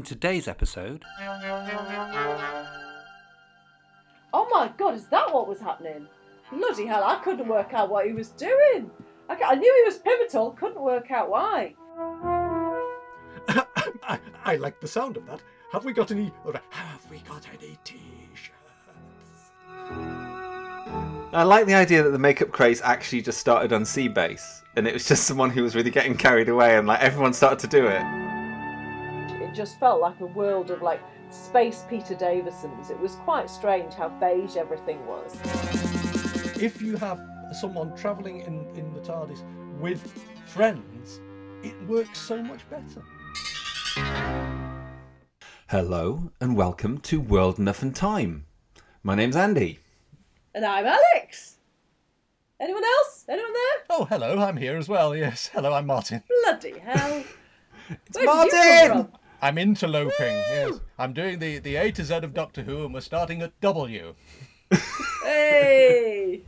In today's episode, Oh my god, is that what was happening? Bloody hell, I couldn't work out what he was doing. I, I knew he was pivotal, couldn't work out why. I, I like the sound of that. Have we got any? Or have we got any t-shirts? I like the idea that the makeup craze actually just started on Seabase, and it was just someone who was really getting carried away, and like everyone started to do it. It just felt like a world of like space Peter Davisons. It was quite strange how beige everything was. If you have someone travelling in, in the TARDIS with friends, it works so much better. Hello, and welcome to World Enough and Time. My name's Andy. And I'm Alex. Anyone else? Anyone there? Oh, hello, I'm here as well. Yes, hello, I'm Martin. Bloody hell. It's Where did you Martin! I'm interloping. Yes, I'm doing the the A to Z of Doctor Who, and we're starting at W. Hey!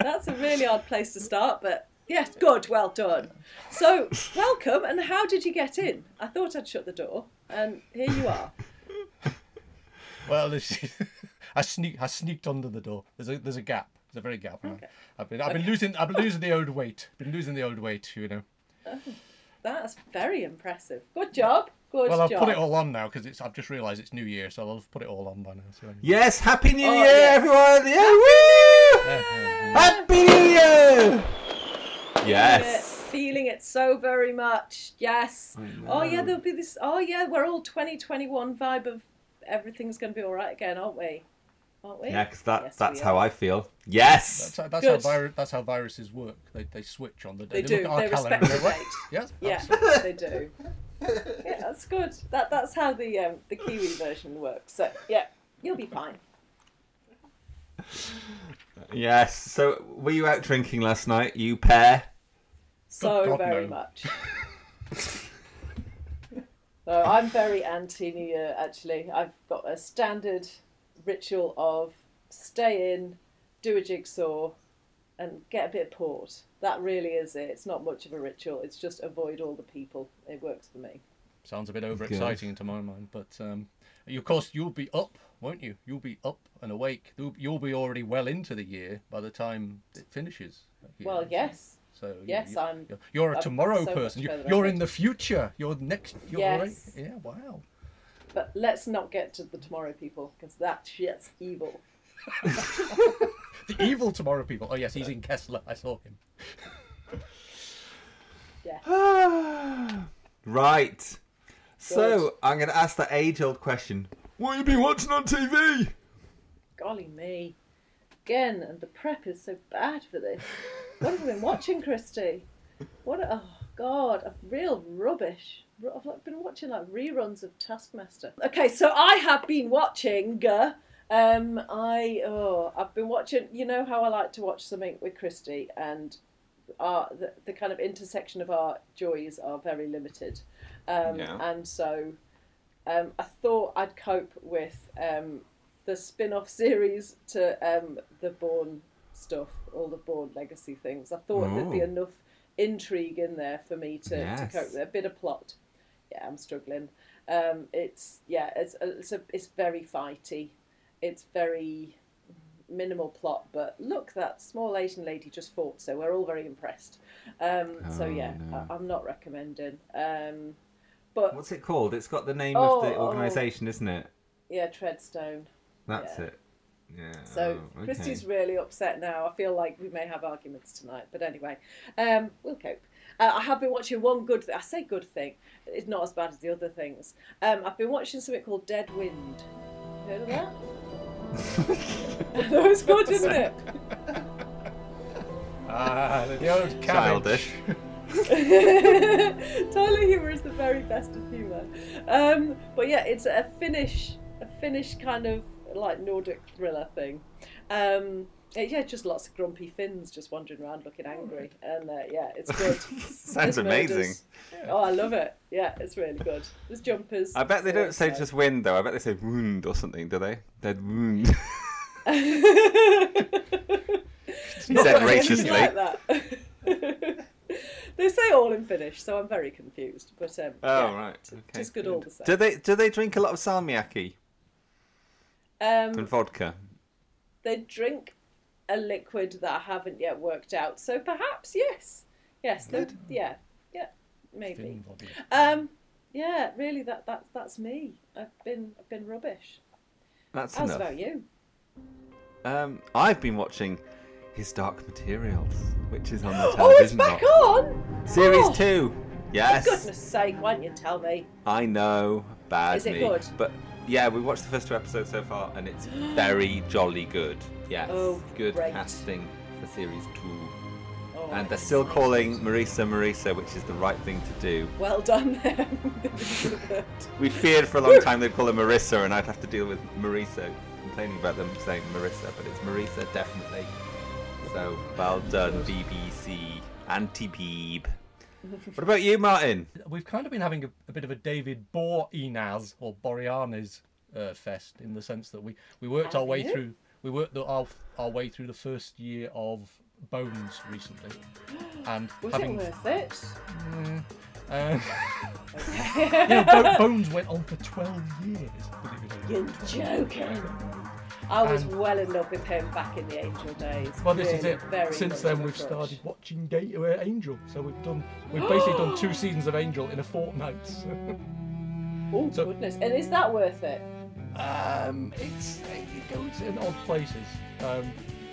That's a really odd place to start, but yes, good, well done. So, welcome, and how did you get in? I thought I'd shut the door, and here you are. Well, I sneak I sneaked under the door. There's a there's a gap. There's a very gap. Okay. I've been I've been losing I've been losing the old weight. Been losing the old weight. You know. Oh. That's very impressive. Good job. Good Well, I've job. put it all on now because it's. I've just realised it's New Year, so I'll have put it all on by now. So anyway. Yes, Happy New Oh, Year, yes. everyone! Yeah, woo! Yeah, yeah, yeah. Happy New Year! Feeling it, Yes. Feeling it so very much. Yes. Oh, yeah, there'll be this. Oh, yeah, we're all 2021 vibe of everything's going to be all right again, aren't we? Aren't we? Yeah, because that, Yes, that's how. I feel. Yes! That's how, that's how, vir- that's how viruses work. They, they switch on the day. They do. look at our They calendar respect and the. Yes. Yeah, absolutely. they do. Yeah, that's good. That that's how the um, the Kiwi version works. So yeah, you'll be fine. Yes. So, were you out drinking last night, you pair? So God, very no. much. so I'm very anti New Year. Actually, I've got a standard ritual of stay in, do a jigsaw, and get a bit of port. That really is it. It's not much of a ritual. It's just avoid all the people. It works for me. Sounds a bit overexciting to my mind, but um, you, of course you'll be up, won't you? You'll be up and awake. You'll, you'll be already well into the year by the time it finishes. here. Well, yes. So Yes, you, I'm- You're, you're a I'm tomorrow so person. You, further you're in the future. You're next. You're Yes. right. Yeah. Wow. But let's not get to the tomorrow people because that shit's evil. The evil tomorrow people. Oh yes, he's in Kessler. I saw him. Yeah. right. So, Good. I'm going to ask that age old question What have you been watching on TV? Golly me. Again, and the prep is so bad for this. What have you been watching, Christy? What? A, oh God, a real rubbish. I've like, been watching like reruns of Taskmaster. Okay, so I have been watching. uh, Um, I oh, I've been watching. You know how I like to watch something with Christy, and our the, the kind of intersection of our joys are very limited. Um, Yeah. And so, um, I thought I'd cope with um, the spin-off series to um, the Bourne stuff, all the Bourne legacy things. I thought there'd be enough intrigue in there for me to, to Yes. cope with a bit of plot. Yeah, I'm struggling. Um, it's yeah, it's it's a, it's very fighty. It's very minimal plot, but look, that small Asian lady just fought, so we're all very impressed. Um, so Oh, yeah, no. I, I'm not recommending. Um, but What's it called? It's got the name Oh, of the oh. organisation, isn't it? yeah, Treadstone. That's Yeah. it. Yeah. So oh, okay. Christy's really upset now. I feel like we may have arguments tonight, but anyway, um, we'll cope. Uh, I have been watching one good. Th- I say good thing. It's not as bad as the other things. Um, I've been watching something called Dead Wind. Heard of that? that was good, isn't it? Ah, the old cabbage. Childish. Tyler Humour is the very best of humour. Um, but yeah, it's a Finnish, a Finnish kind of like Nordic thriller thing. Um, it- yeah, just lots of grumpy Finns just wandering around looking angry, and uh, yeah, it's good. Sounds There's amazing. murders. Oh, I love it. Yeah, it's really good. There's jumpers. I bet they don't say just wind though. I bet they say wound or something, do they? Dead wound. Not said really racistly. like that. they say all in Finnish, so I'm very confused. But um, Oh yeah, right. Okay. just good all the same. Do they do they drink a lot of salmiakki and Um, vodka? they drink a liquid that I haven't yet worked out, so perhaps yes, yes, they- yeah, yeah, maybe. Um, yeah, really, that that that's me. I've been I've been rubbish. That's How's enough. about you? Um, I've been watching His Dark Materials, which is on the television. Oh, it's television. back box. on! Series Oh, two. For Yes. goodness sake, why don't you tell me? I know. Bad Is it me. good? But yeah, we watched the first two episodes so far, and it's very jolly good. Yes. Oh, good great. casting for series two. Oh, And they're still calling Marisa Marisa, which is the right thing to do. Well done, them. We feared for a long time they'd call her Marissa, and I'd have to deal with Marisa complaining about them saying Marissa, but it's Marisa definitely. So well done, BBC anti-Beeb. What about you, Martin? We've kind of been having a, a bit of a David Boreanaz or Boreanaz uh, fest in the sense that we, we worked our Have way you? through we worked our, our way through the first year of Bones recently, and Was having it worth it? uh, you know, Bo- Bones went on for twelve years. You're joking. I was And- well in love with him back in the Angel days. Well, this is it. very Since then, we've crush. started watching Gate uh, Angel. So we've done, we've basically done two seasons of Angel in a fortnight. Oh so- goodness! And is that worth it? Um, it's it goes in odd places. Um,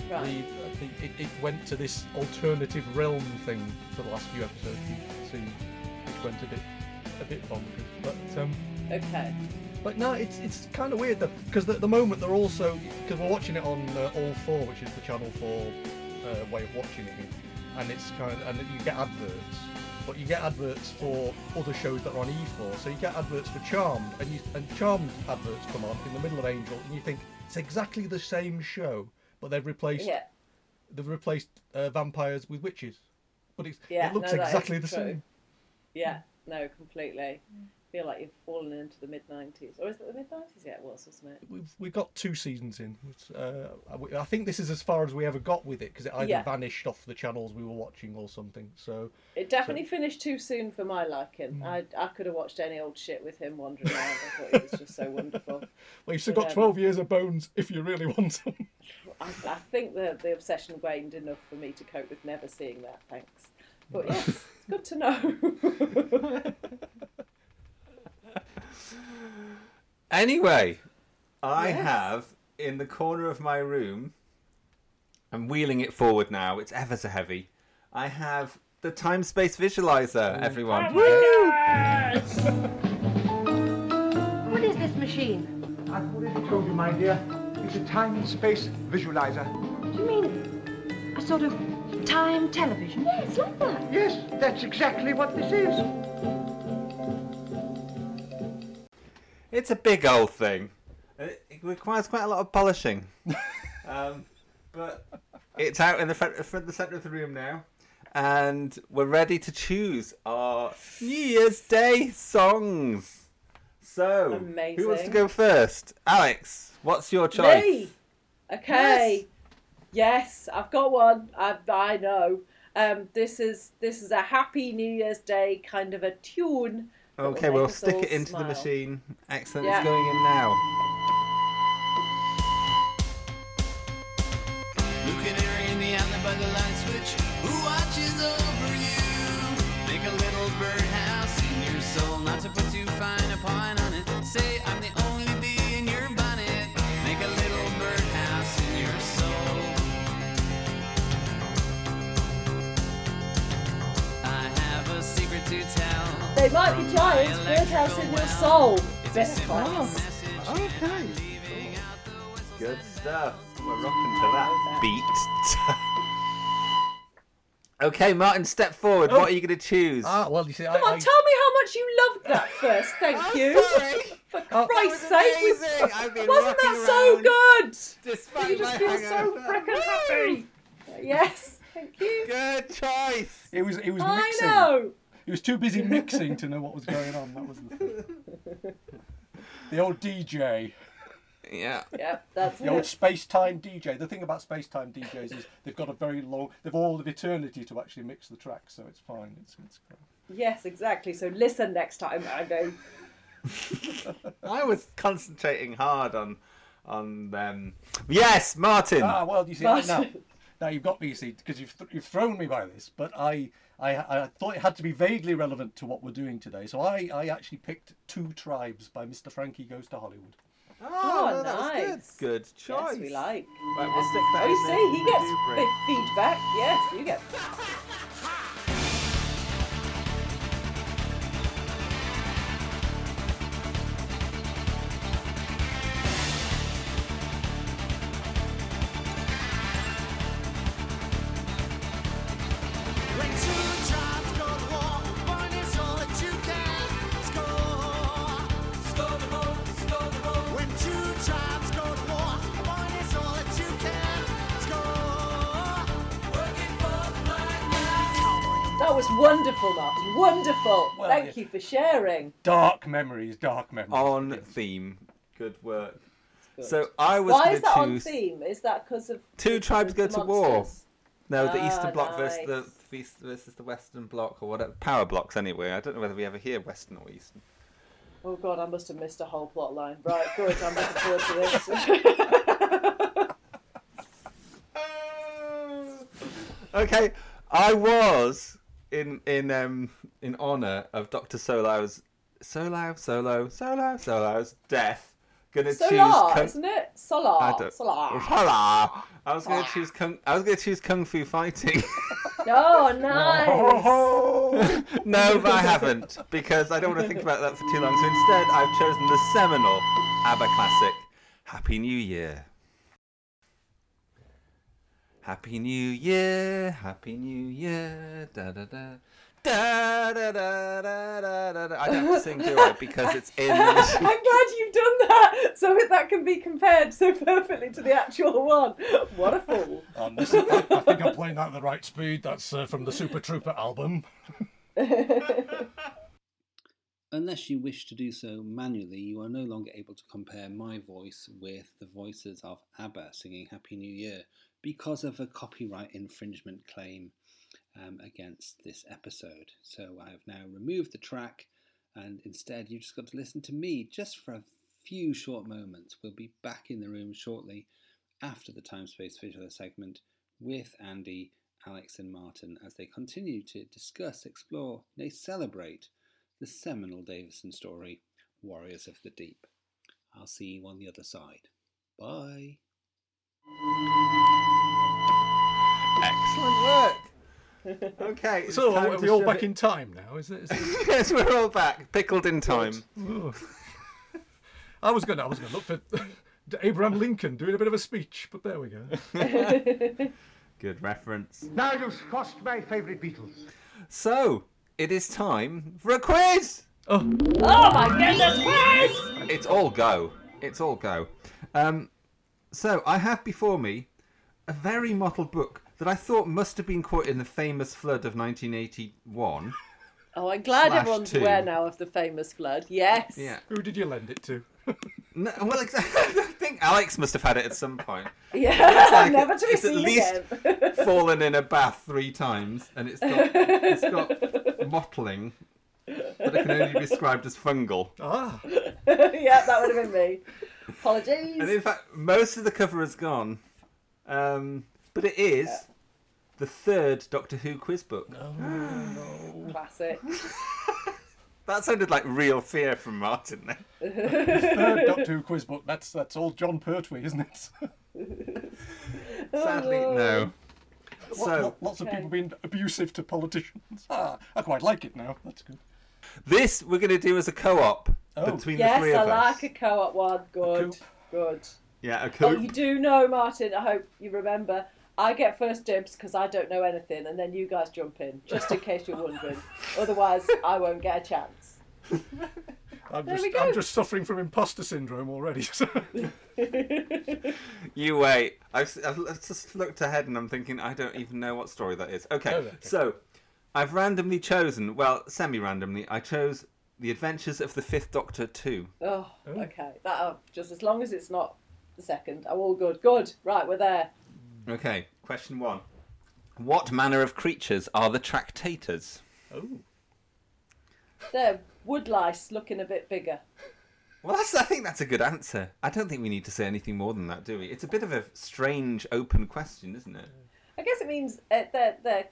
Right. the, I think it, it went to this alternative realm thing for the last few episodes. Seen it went a bit a bit bonkers, but um, Okay. but no, it's it's kind of weird though because at the moment they're also because we're watching it on uh, All Four, which is the Channel Four uh, way of watching it, and it's kind of and you get adverts, but you get adverts for other shows that are on E4. So you get adverts for Charmed, and you and Charmed adverts come on in the middle of Angel, and you think it's exactly the same show, but they've replaced Yeah. they've replaced uh, vampires with witches, but it's, Yeah, it looks no, exactly the true. same. Yeah. No, completely. Feel like you've fallen into the mid '90s, or is it the mid '90s? Yeah, it was, wasn't it? We've we got two seasons in. Uh, I- think this is as far as we ever got with it because it either Yeah. vanished off the channels we were watching or something. So It definitely finished too soon for my liking. Mm. I I could have watched any old shit with him wandering around. I thought he was just so wonderful. well, you've still But, got um, twelve years of bones if you really want them. I, I think the the obsession waned enough for me to cope with never seeing that. Thanks. But yes, it's good to know. Anyway, I Yes. have in the corner of my room. I'm wheeling it forward now. It's ever so heavy. I have the time space visualizer. Everyone. What is this machine? I've already told you, my dear. It's a time space visualizer. Do you mean a sort of time television? Yes, like that. Yes, that's exactly what this is. It's a big old thing. It, it requires quite a lot of polishing. um, but it's out in the front, front, the centre of the room now, and we're ready to choose our New Year's Day songs. So, who wants to go first? Alex, what's your choice? Me. Okay. Yes. I've got one. I I know. Um, this is this is a happy New Year's Day kind of a tune. That will Okay, we'll stick it into smile. the machine. Excellent, Yeah. it's going in now. Looking her in the eye by the light switch. Who watches over you? Make a little birdhouse in your soul, not to They might be giants. Birdhouse in your soul. It's a Bit of simple class. message. Okay. Leaving out the whistles Good stuff. We're rocking to that beat. okay, Martin, step forward. Oh. What are you going to choose? ah, well, you see, I, Come on, I, tell me how much you loved that first. Thank I'm you. sorry. For Oh. Christ's was sake, we- amazing. I've been wasn't that so good? Despite You just my feel so hangover. frickin' happy. Yes, thank you. Good choice. it was it was I mixing. know. He was too busy mixing to know what was going on. That was the thing. The old DJ. Yeah. Yep, that's The old space time DJ. The thing about space time DJs is they've got a very long, they've all of eternity to actually mix the tracks, so it's fine. It's, it's great. Yes, exactly. So listen next time, Andy. I was concentrating hard on on them. Yes, Martin. Ah, well, you see, Martin. now, now you've got me, you see, because you've, th- you've thrown me by this, but I, I, I thought it had to be vaguely relevant to what we're doing today, so I, I actually picked Two Tribes by Mr. Frankie Goes to Hollywood. oh, Oh, no, that nice. good. Good choice. Yes, we like. Right, we'll stick that Oh, you see, he gets bit feedback. Yes, you get. Sharing. Dark memories, dark memories. On theme. Good work. So I was Why is to that on theme? Is that because of Two tribes go the to war. no the Ah, Eastern Bloc versus the. East versus the Western Bloc or whatever power blocks anyway. I don't know whether we ever hear Western or Eastern. Oh god, I must have missed a whole plot line. Right, good. I'm looking forward to this. okay, I was in in um in honor of Doctor Solow's Solo Solo Solo Solo's death. Gonna choose Solar, Kung- isn't it? Solar. I don't- Solar. Solar. I was gonna choose Kung. I was gonna choose Kung Fu Fighting. Oh, nice. No, but I haven't because I don't want to think about that for too long. So instead, I've chosen the seminal ABBA classic, "Happy New Year." Happy New Year, Happy New Year, da da da. Da, da, da, da, da, da, da. I don't have to sing, do I? Because it's in. I'm glad you've done that, so that that can be compared so perfectly to the actual one. What a fool! um, this I, I think I'm playing that at the right speed. That's uh, from the Super Trooper album. Unless you wish to do so manually, you are no longer able to compare my voice with the voices of ABBA singing Happy New Year because of a copyright infringement claim um, against this episode. So I have now removed the track, and instead you've just got to listen to me just for a few short moments. We'll be back in the room shortly after the time space visual segment with Andy, Alex, and Martin as they continue to discuss, explore, they celebrate the seminal Davison story, Warriors of the Deep. I'll see you on the other side. Bye. Excellent work. Okay, it's So time are we all back it- in time now? Is it? Is it... yes, we're all back, pickled in time. I was gonna, I was gonna look for Abraham Lincoln doing a bit of a speech, but there we go. Good reference. Now you've squashed my favourite Beatles. So it is time for a quiz. Oh my goodness, quiz! It's all go. It's all go. Um, so I have before me a very mottled book that I thought must have been caught in the famous flood of 1981. Oh, I'm glad everyone's two. aware now of the famous flood. Yes. Yeah. Who did you lend it to? No, well, exactly. I think Alex must have had it at some point. Yeah. like Never it- to be it's at seen least- again. Fallen in a bath three times, and it's got it's got mottling, but it can only be described as fungal. Ah, yeah, that would have been me. Apologies. And in fact, most of the cover is gone. Um, but it is the third Doctor Who quiz book. No Classic. That sounded like real fear from Martin then. third Doctor Who quiz book. That's that's all Jon Pertwee, isn't it? Sadly, no. Lo- So, lo- lots of Okay. people being abusive to politicians. Ah, I quite like it now. That's good. this we're going to do as a co op Oh. between yes, the three I of us. like a co-op one. Good. Good. Yeah, a co. Oh, you do know, Martin. I hope you remember. I get first dibs because I don't know anything, and then you guys jump in, just in case you're wondering. Otherwise, I won't get a chance. I'm There just we go. I'm just suffering from imposter syndrome already. so- You wait. I've, s- I've l- just looked ahead and I'm thinking, I don't even know what story that is. Okay, Oh, okay. so I've randomly chosen, well, semi randomly, I chose The Adventures of the Fifth Doctor 2. Oh, okay. That uh, just as long as it's not the second. I'm all good. Good. Right, we're there. Okay, question one. What manner of creatures are the tractators? Oh. They're woodlice looking a bit bigger. Well, that's, I think that's a good answer. I don't think we need to say anything more than that, do we? It's a bit of a strange open question, isn't it? I guess it means uh, they're they're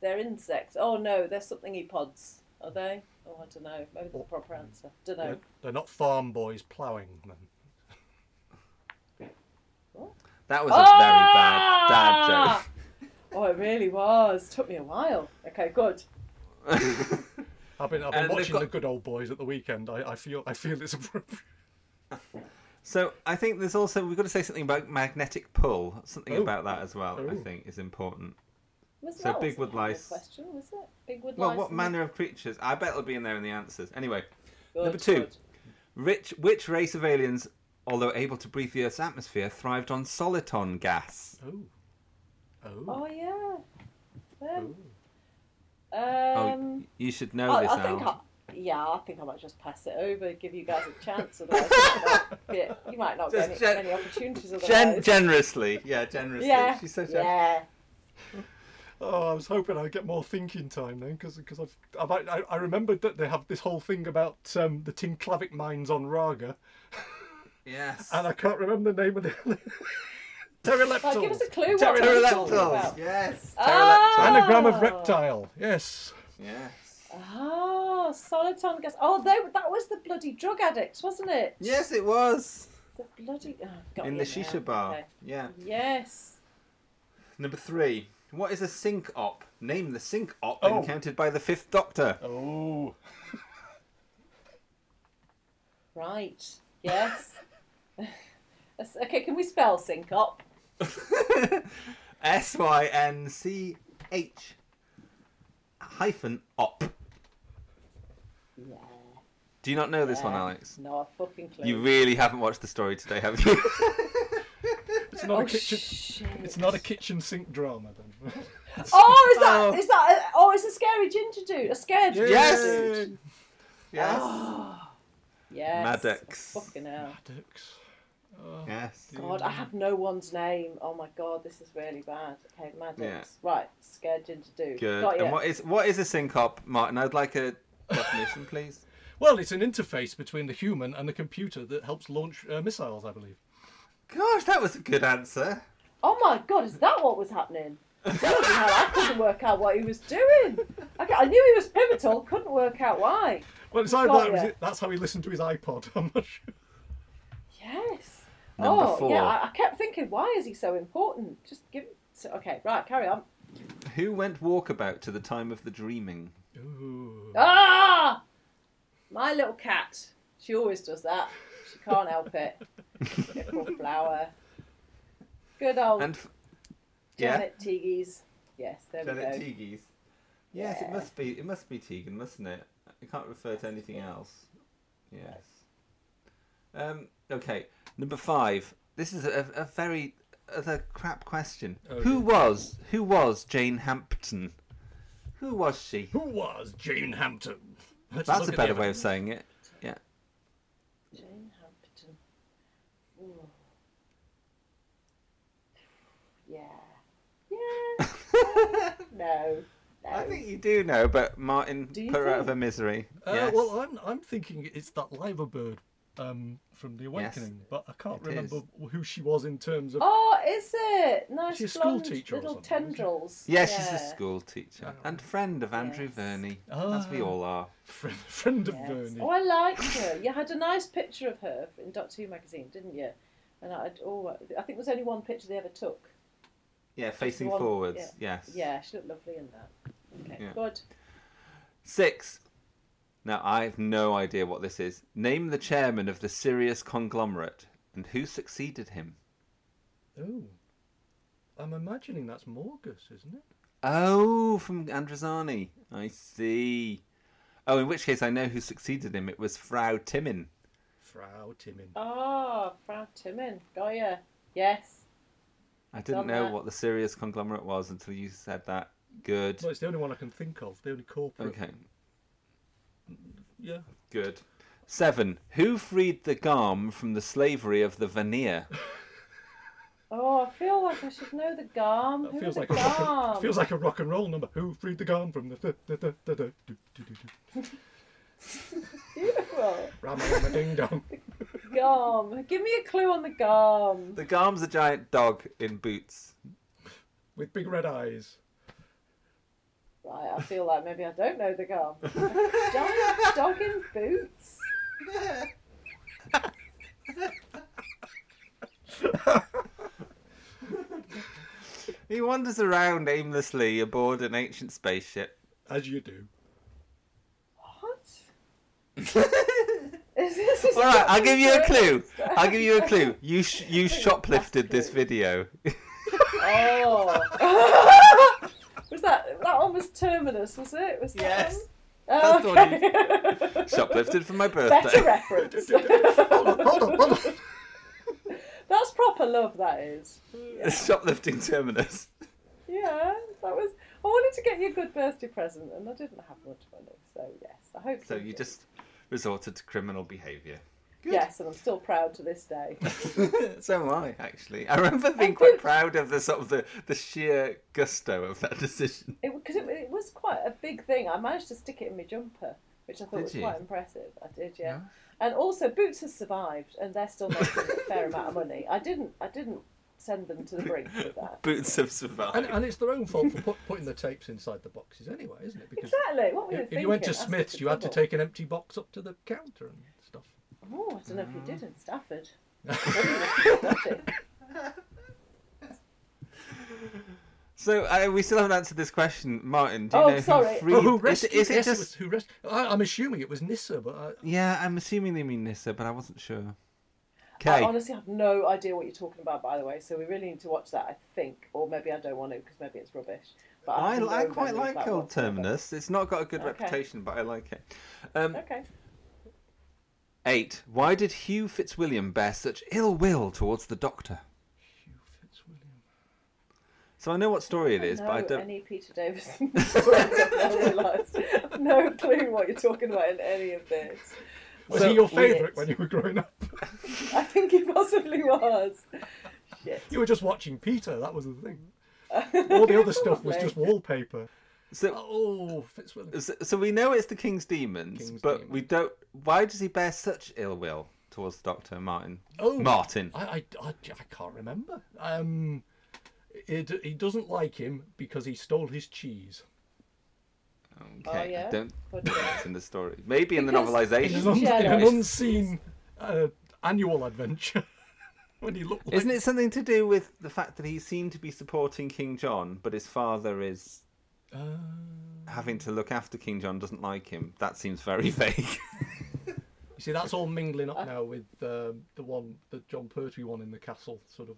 they're insects. Oh no, they're something pods. Are they? Oh, I don't know. Maybe that's the proper answer. Don't know. They're, they're not farm boys ploughing them. That was a very bad dad Ah! Oh, it really was. Took me a while. Okay, good. I've been, I've been And they've watching got- the good old boys at the weekend. I, I feel I feel it's appropriate. so I think there's also we've got to say something about magnetic pull. Something Oh. about that as well. I Oh. think is important. Was So that big wasn't a wood hard lice. Question was it? Big wood Well, lice. what and- manner of creatures? I bet it'll be in there in the answers. Anyway, Good, number two. good. Rich, which race of aliens, although able to breathe the Earth's atmosphere, thrived on soliton gas? Oh. Oh. Oh yeah. Them. Oh. Um. You should know I, this, I think. Al. I, yeah, I think I might just pass it over, give you guys a chance. Otherwise, you might, you might not Just get gen- any, opportunities. Otherwise. Gen- generously, yeah, generously. yeah. She's so generous. yeah. Oh, I was hoping I'd get more thinking time then, because I've, I've I, I remembered that they have this whole thing about um, the Tinclavic mines on Raga, Yes. and I can't remember the name of the Terileptils. Right, give us a clue. What we're talking Terileptils. Yes. Ah! Anagram of reptile. Yes. Yes. Ah, soliton gas. Oh, they, that was the bloody drug addicts, wasn't it? Yes, it was. The bloody. Oh, got In me the now. shisha bar. Okay. Yeah. Yes. Number three. What is a synch-op? Name the synch-op Oh. encountered by the Fifth Doctor. Oh. Right. Yes. That's- okay, can we spell synch-op? S Y N C H hyphen op. Yeah. Do you not know this one, Alex? No, a fucking clue. You really haven't watched the story today, have you? It's not oh, a kitchen. shit. It's not a kitchen sink drama then. Oh, is that? Oh. Is that? A, oh, it's a scary ginger dude. A scared ginger Yes. dude. yes. Oh, yes. Maddox. Fucking hell. Maddox. Oh. Yes. God, I have no one's name. Oh my god, this is really bad. Okay, Maddox. Yeah. Right, scared ginger dude. Good. Got you. And what is what is a synch-op, Martin? I'd like a definition, please. Well, it's an interface between the human and the computer that helps launch uh, missiles, I believe. Gosh, that was a good answer. Oh my god, is that what was happening? I couldn't work out what he was doing. I, I knew he was pivotal, couldn't work out why. Well, it's either that, or is ya. it, that's how he listened to his iPod. I'm not sure. Yes. Number oh, four. yeah, I, I kept thinking, why is he so important? Just give. So, okay, right, carry on. Who went walkabout to the time of the dreaming? Ooh. Ah! My little cat. She always does that. She can't help it. Little flower. Good old And f- yeah, Janet Teagues. Yes, there Janet we go. Janet Teagues. Yes, it must be. It must be Tegan, mustn't it? I can't refer to anything else. Yes. Um. Okay. Number five. This is a, a very a crap question. Oh, who dear. was who was Jane Hampton? Who was she? Who was Jane Hampton? Let's That's a better way of saying it. Yeah. Jane Hampton. Ooh. Yeah. Yeah. no. No. I think you do know, but Martin Do you put her out of her misery. Uh, yes. Well, I'm I'm thinking it's that liver bird um, from The Awakening, but I can't remember is. who she was in terms of. Oh, is it? Nice She's a school teacher little something, isn't tendrils. yeah, she's a school teacher and friend of Andrew Yes. Verney, as we Ah. all are. Friend, friend of Yes. Bernie. Oh, I liked her. You had a nice picture of her in Doctor Who magazine, didn't you? And I, oh, I think there's only one picture they ever took. Yeah, facing one- forwards. yeah. Yes. Yeah, she looked lovely in that. Okay, Yeah. good. Six. Now, I have no idea what this is. Name the chairman of the Sirius conglomerate and who succeeded him. Oh, I'm imagining that's Morgus, isn't it? Oh, from Androzani. I see. Oh, in which case I know who succeeded him. It was Frau Timmin. Frau Timmin. Oh, Frau Timmin. Got ya. Yes. I didn't know that. what the Sirius conglomerate was until you said that. Good. Well, it's the only one I can think of. The only corporate. Okay, Yeah. good. Seven. Who freed the Garm from the slavery of the Vanir? Oh, I feel like I should know the Garm. That Who feels are like the a rock Garm? and, feels like a rock and roll number. Who freed the gun from the da, da, da, da, da, do, do, do, do. Beautiful. Rama rama ding dong. Garm. Give me a clue on the Garm. The Garm's a giant dog in boots. With big red eyes. Right, I feel like maybe I don't know the Garm. Giant dog in boots. He wanders around aimlessly aboard an ancient spaceship. As you do. What? Is this is All right, I'll give you a clue. interesting. I'll give you a clue. You sh- you shoplifted this video. Oh. was that that one was Terminus? Was it? Was that Yes. One? That's Oh, the one okay. Shoplifted for my birthday. Better birthday. reference. hold on, hold on, hold on. That's proper love. That is. Shoplifting terminus. Yeah, that was. I wanted to get you a good birthday present, and I didn't have much money, so yes, I hope. So you did. just resorted to criminal behaviour. Yes, and I'm still proud to this day. so am I, actually. I remember being quite proud of the sort of the, the sheer gusto of that decision. It because it, it was quite a big thing. I managed to stick it in my jumper, which I thought Did was you? quite impressive. I did, yeah. Yeah. And also, Boots has survived, and they're still making a fair amount of money. I didn't, I didn't send them to the brink with that. Boots have survived. And, and it's their own fault for put, putting the tapes inside the boxes anyway, isn't it? Because Exactly. What were you if, if you went to Smith's, the you had to take an empty box up to the counter and stuff. Oh, I don't know if you did in Stafford. So uh, we still haven't answered this question, Martin. Do you Oh, know sorry. who freed? Oh, who is, rescued? is it yes, just? it was who rest- I, I'm assuming it was Nyssa, but I, Yeah, I'm assuming they mean Nyssa, but I wasn't sure. I Okay. honestly have no idea what you're talking about, by the way. So we really need to watch that, I think, or maybe I don't want to because maybe it's rubbish. But I, have no I quite of like that Old whatsoever. Terminus. It's not got a good Okay. reputation, but I like it. Um, Okay. Eight. Why did Hugh Fitzwilliam bear such ill will towards the Doctor? Hugh Fitzwilliam. So I know what story it is, I know but I don't. any Peter Davison stories. I've now realised. I've no clue what you're talking about in any of this. Was So- he your Weird. favourite when you were growing up? I think he possibly was. Shit. You were just watching Peter, that was the thing. All the other stuff was Probably. just wallpaper. So, Oh, Fitzwilliam. so, so we know it's the King's demons, King's but we don't. Why does he bear such ill will towards the Doctor, Martin? Oh, Martin. I, I, I, I can't remember. Um, it, he doesn't like him because he stole his cheese. Okay, Oh, yeah? I don't What think that's in the story. Maybe in the Because- In novelisation. an, un- an unseen uh, annual adventure. when he looked like... Isn't it something to do with the fact that he seemed to be supporting King John, but his father is Uh, having to look after King John, doesn't like him? That seems very vague. you see, that's all mingling up now with um the one, the Jon Pertwee one in the castle. Sort of,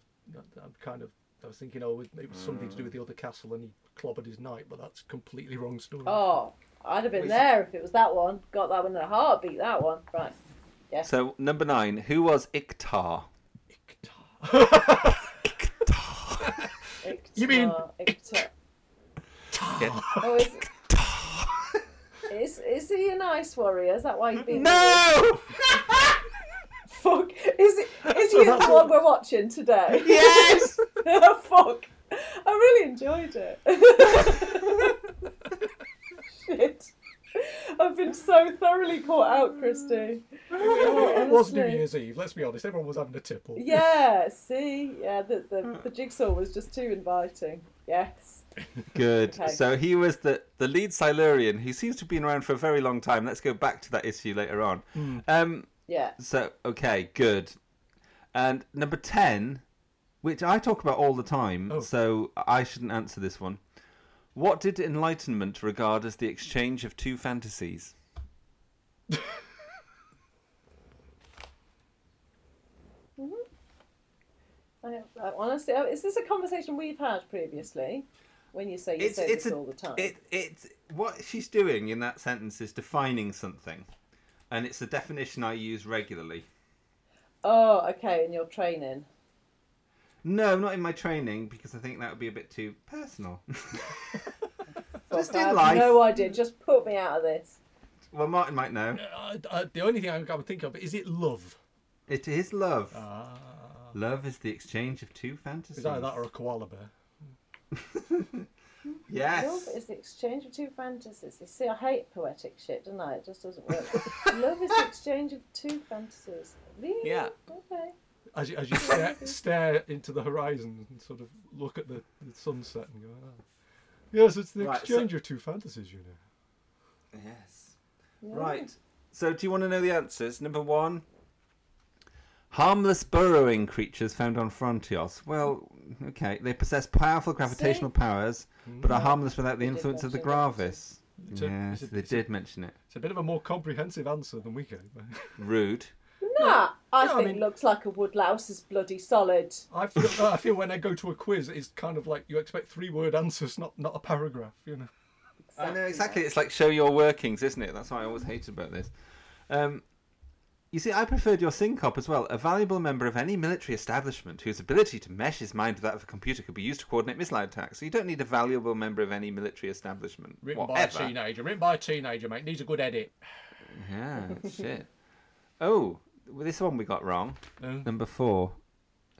I'm kind of, I was thinking, oh, it was something to do with the other castle, and he clobbered his knight, but that's completely wrong story. Oh, I'd have been Wait. there if it was that one. Got that one in a heartbeat, that one. Right. so number nine, who was Icthar? Icthar? Icthar. You mean Icthar- Icthar- Yeah. Oh, is, is, is he a nice warrior? Is that why he's been? No! Fuck. Is, it, is he the one we're watching today? Yes! oh, fuck. I really enjoyed it. Shit. I've been so thoroughly caught out, Christy. it was New. Year's Eve. Let's be honest. Everyone was having a tipple. Yeah, see? Yeah, the, the, the mm. jigsaw was just too inviting. Yes. Good. Okay. So he was the, the lead Silurian He seems to have been around for a very long time. Let's go back to that issue later on. Um, Yeah. so, okay, good. And number 10, which I talk about all the time, Oh. so I shouldn't answer this one. What did Enlightenment regard as the exchange of two fantasies? I, I, honestly, uh, is this a conversation we've had previously? When you say you say this a- all the time. It, it's what she's doing in that sentence is defining something, and it's a definition I use regularly. Oh, okay, in your training. No, not in my training because I think that would be a bit too personal. Just Fuck, I in have life. no idea. Just put me out of this. Well, Martin might know. Uh, uh, the only thing I can think of is it love. It is love. Ah. Love is the exchange of two fantasies. Is either that or a koala bear? Yes. Love is the exchange of two fantasies. You see, I hate poetic shit, don't I? It just doesn't work. Love is the exchange of two fantasies. Really? Yeah. Okay. As you, as you stare, stare into the horizon and sort of look at the, the sunset and go, ah. Yes, it's the Right, so- exchange of two fantasies, you know. Yes. Right. So, do you want to know the answers? Number one. Harmless burrowing creatures found on Frontios. Well, okay, they possess powerful gravitational powers, but are harmless without the They did influence of the mention that. gravis. It's a- Yes, it's a- they it's a- did mention it. It's a bit of a more comprehensive answer than we gave. Rude. Nah, I No, I think mean- looks like a woodlouse is bloody solid. I feel, I feel when I go to a quiz, it's kind of like you expect three word answers, not not a paragraph. You know. I know exactly. It's like show your workings, isn't it? That's what I always hated about this. Um, you see, I preferred your synch-op as well. A valuable member of any military establishment whose ability to mesh his mind with that of a computer could be used to coordinate missile attacks. So you don't need a valuable member of any military establishment. Written Whatever. by a teenager. Written by a teenager, mate. Needs a good edit. Yeah, shit. Oh, well, this one we got wrong. Oh. Number four.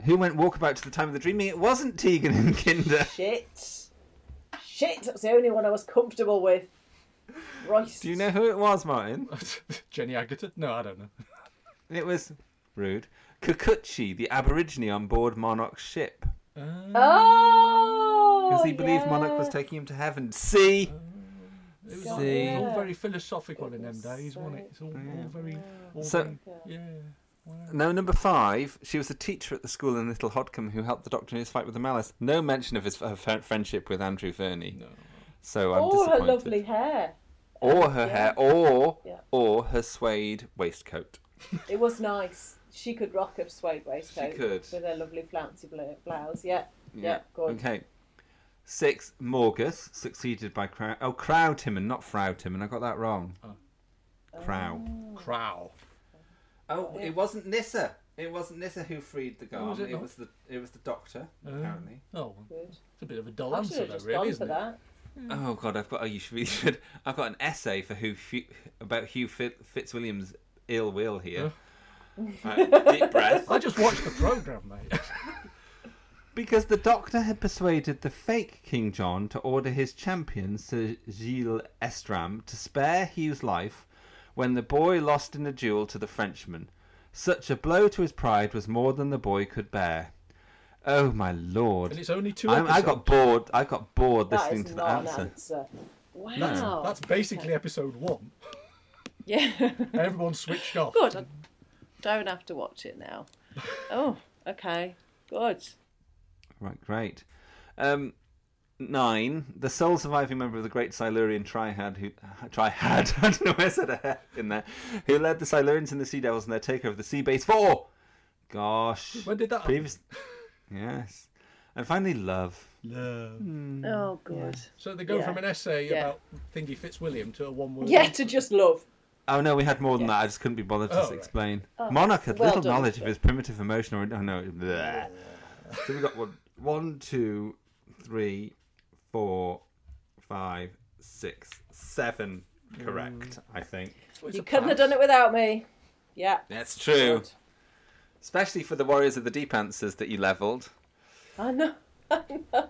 Who went walkabout to the time of the dreaming? It wasn't Tegan and Kinder. Shit. Shit, that's the only one I was comfortable with. Right. Do you know who it was, Martin? Jenny Agutter? No, I don't know. It was rude. Kurkutji, the Aborigine on board Monarch's ship. Oh! Because he believed Monarch was taking him to heaven. See? Oh, it was God, all, See? it was all very philosophical in them was days, wasn't it? It's all, all very, all So- very, yeah. wow. No, number five. She was a teacher at the school in Little Hodcombe who helped the Doctor in his fight with the Malice. No mention of his her friendship with Andrew Verney. No. So I'm Oh, her lovely hair. Or her Yeah. hair, or Yeah. or her suede waistcoat. It was nice. She could rock a suede waistcoat. could. With her lovely flouncy bl- blouse. Yeah. Yeah, good. Okay. Six, Morgus, succeeded by Krau. Oh, Krau Timmin, not Frau Timmin. I got that wrong. Crow. Crow. Oh, it wasn't Nyssa. It wasn't Nyssa who freed the Garm. was it it was the it was the doctor. Uh, apparently. Oh, Good. it's a bit of a dull I answer, though, really, isn't for it? that. Oh God, I've got. Oh, you should. You should. I've got an essay for who about Hugh Fitzwilliam's ill will here. Right, uh, deep breath. I just watched the programme, mate. Because the doctor had persuaded the fake King John to order his champion, Sir Gilles Estram, to spare Hugh's life when the boy lost in a duel to the Frenchman. Such a blow to his pride was more than the boy could bear. Oh my lord! and it's only 2 I'm, I got bored. I got bored That listening is to the not answer. an answer. Wow. No. That's basically episode one. Yeah. Everyone switched off. Good. I don't have to watch it now. Oh, okay. Good. Right, great. Um, nine. The sole surviving member of the Great Silurian Triad, who Triad, I don't know why I said a hair in there, who led the Silurians and the Sea Devils in their takeover of the Sea Base Four. Gosh. When did that happen? Previous. Yes. And finally, love. No. Oh, good. So they go Yeah. from an essay Yeah. about Thingy Fitzwilliam to a one-word. Yeah, to just love. Oh no, we had more than that. I just couldn't be bothered to Oh, right. explain. Oh, Monarch had well little done, knowledge of his primitive emotion. Or, oh no, bleh. so we got one, one, two, three, four, five, six, seven. Correct, mm. I think. You couldn't have done it without me. Yeah. That's true. Good. Especially for the Warriors of the Deep answers that you levelled. I know. I know.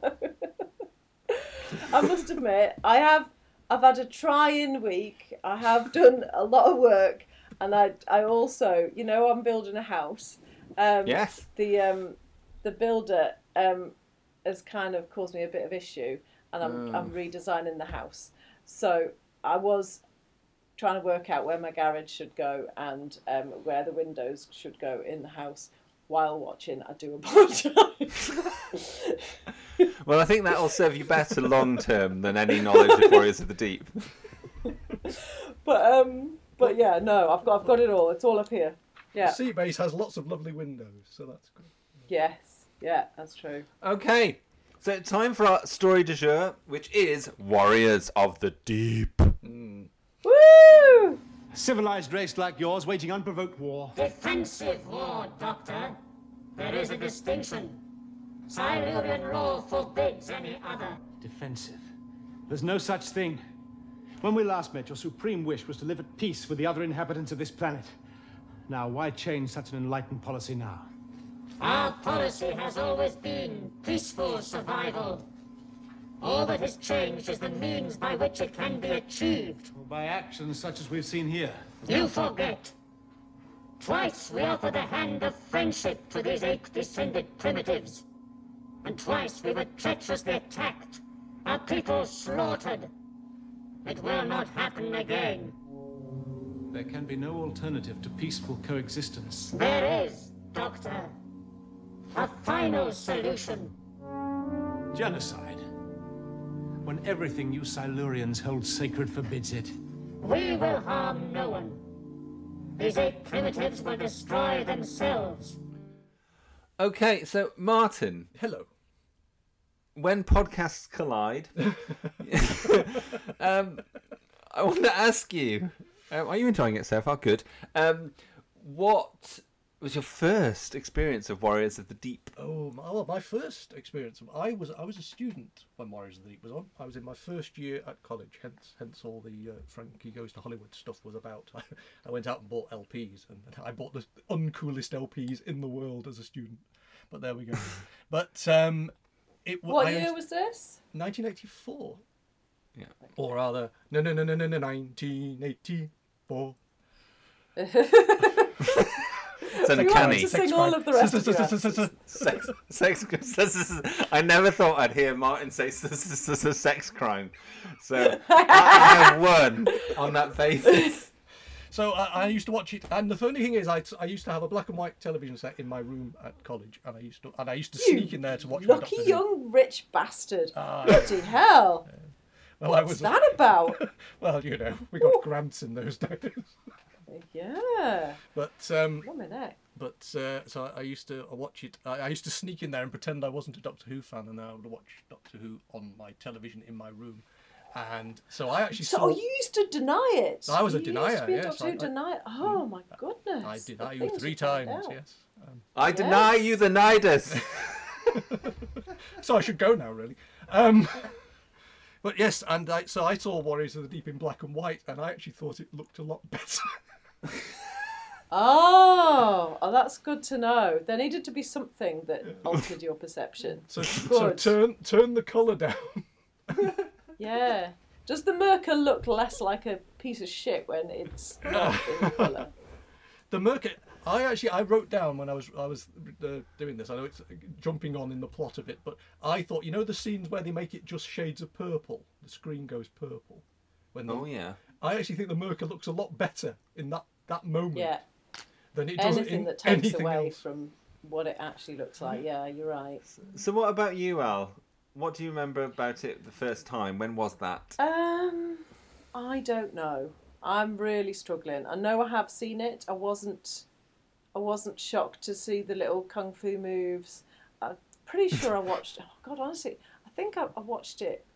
I must admit, I have. I've had a trying week. I have done a lot of work, and I. I also, you know, I'm building a house. Um, Yes. The um, the builder um, has kind of caused me a bit of issue, and I'm I'm redesigning the house. So I was trying to work out where my garage should go and um, where the windows should go in the house while watching. I do apologise. Well, I think that will serve you better long term than any knowledge of Warriors of the Deep. but um, but yeah, no, I've got I've got it all. It's all up here. Yeah. Sea base has lots of lovely windows, so that's good. Yes. Yeah, that's true. Okay, so time for our story du jour, which is Warriors of the Deep. Woo! A civilized race like yours waging unprovoked war. Defensive war, Doctor. There is a distinction. Silurian law forbids any other. Defensive. There's no such thing. When we last met, your supreme wish was to live at peace with the other inhabitants of this planet. Now, why change such an enlightened policy now? Our policy has always been peaceful survival. All that has changed is the means by which it can be achieved. By actions such as we've seen here. You forget. Twice we offered the hand of friendship to these ape-descended primitives. And twice we were treacherously attacked. Our people slaughtered. It will not happen again. There can be no alternative to peaceful coexistence. There is, Doctor. A final solution. Genocide. When everything you Silurians hold sacred forbids it. We will harm no one. These ape primitives will destroy themselves. Okay, so Martin, Hello. When podcasts collide, um, I want to ask you: um, Are you enjoying it so far? Good. Um, what was your first experience of Warriors of the Deep? Oh, my, well, my first experience. I was I was a student when Warriors of the Deep was on. I was in my first year at college. Hence, hence all the uh, Frankie Goes to Hollywood stuff was about. I, went out and bought LPs, and I bought the uncoolest LPs in the world as a student. But there we go. but um, it What I year was was this? 1984, Yeah. or rather, no, no, no, no, no, no, 1984. It's uncanny. to sing all of the rest of your sex, sex, I never thought I'd hear Martin say sex crime. So I I have won on that basis. So I, I used to watch it, and the funny thing is, I, I used to have a black and white television set in my room at college, and I used to and I used to sneak in there to watch. Lucky Doctor Who. young rich bastard. Ah. Bloody hell. Well, I What's was that about? well, you know, we got grants in those days. yeah. But um, One minute. but uh, so I, I used to watch it. I, I used to sneak in there and pretend I wasn't a Doctor Who fan, and then I would watch Doctor Who on my television in my room. And so I actually So saw. oh, you used to deny it. I was a You used denier, to be a yes, Doctor I- Who I- denier. Oh my goodness. I the deny you three times. Yes. Um, I deny you the nidus. so I should go now, really. Um, but yes, and I, so I saw Warriors of the Deep in black and white, and I actually thought it looked a lot better. Oh, oh, that's good to know. There needed to be something that altered your perception. So, so turn turn the colour down. Yeah. Does the Myrka look less like a piece of shit when it's not in the colour? The Myrka. I actually I wrote down when I was I was uh, doing this. I know it's jumping on in the plot of it, but I thought you know the scenes where they make it just shades of purple. The screen goes purple. When the, Oh yeah. I actually think the Myrka looks a lot better in that that moment Yeah. than it does Anything in that takes anything away else. from what it actually looks like. Yeah, you're right. So what about you, Al? What do you remember about it the first time? When was that? Um, I don't know. I'm really struggling. I know I have seen it. I wasn't. I wasn't shocked to see the little kung fu moves. I'm pretty sure I watched. Oh God, honestly, I think I, I watched it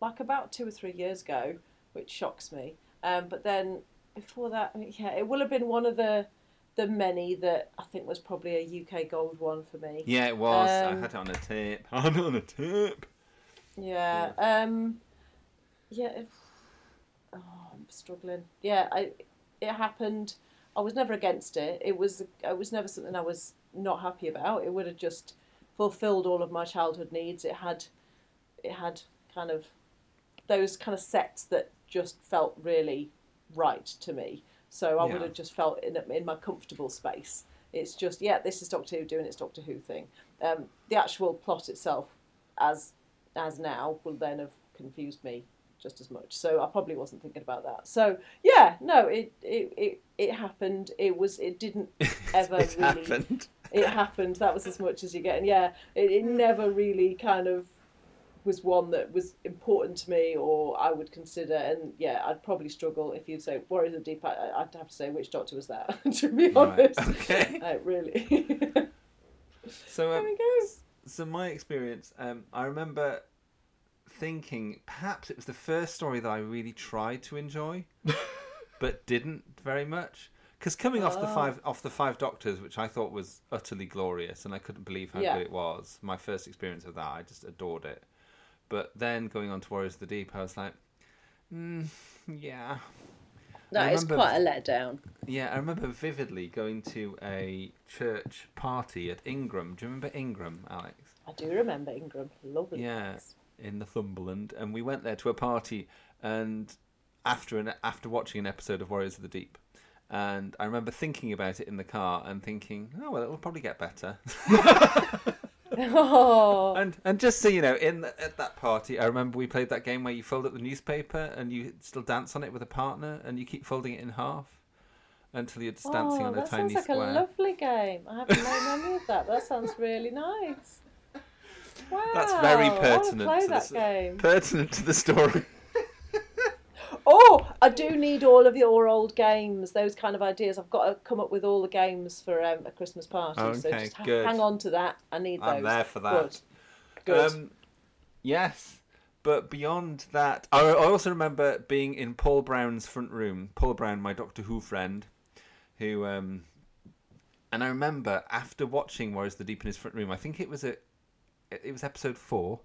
like about two or three years ago, which shocks me. Um, but then before that, yeah, it will have been one of the the many that I think was probably a UK gold one for me. Yeah, it was. I Um, had it on a tape. I had it on a tape. Yeah. Um. Yeah. If, oh, I'm struggling. Yeah. I. It happened. I was never against it. It was. It was never something I was not happy about. It would have just fulfilled all of my childhood needs. It had. It had kind of those kind of sets that just felt really right to me. So I would have just felt in in my comfortable space. It's just yeah, this is Doctor Who doing its Doctor Who thing. Um, the actual plot itself, as as now, will then have confused me just as much. So I probably wasn't thinking about that. So yeah, no, it it it, it happened. It was it didn't ever it really happened. it happened. That was as much as you get. And yeah, it, it never really kind of was one that was important to me or I would consider. And yeah, I'd probably struggle if you'd say Warriors of the Deep. I, I'd have to say which Doctor was that. to be Right, honest, okay. Uh, really. So there um, we go. so my experience, um, I remember thinking perhaps it was the first story that I really tried to enjoy, but didn't very much. Because coming off the Oh. five off the five Doctors, which I thought was utterly glorious, and I couldn't believe how Yeah. good it was. My first experience of that, I just adored it. But then going on to Warriors of the Deep, I was like, mm, yeah, That is quite a letdown. Yeah, I remember vividly going to a church party at Ingram. Do you remember Ingram, Alex? I do remember Ingram. Lovely. Yeah, place. in Northumberland, and we went there to a party, and after an after watching an episode of Warriors of the Deep, and I remember thinking about it in the car and thinking, oh well, it'll probably get better. Oh, and and just so you know, in the, at that party, I remember we played that game where you fold up the newspaper and you still dance on it with a partner, and you keep folding it in half until you're just dancing oh on a that tiny sounds like square. a lovely game. I have no memory of that. That sounds really nice. Wow. That's very pertinent to that the game. pertinent to the story. Oh, I do need all of your old games, those kind of ideas. I've got to come up with all the games for um, a Christmas party. so just ha- hang on to that. I need those. I'm there for that. Good. Good. Um, yes, but beyond that, I, I also remember being in Paul Brown's front room. Paul Brown, my Doctor Who friend, who, um, and I remember after watching of the Deep in his front room, I think it was a, it was episode four,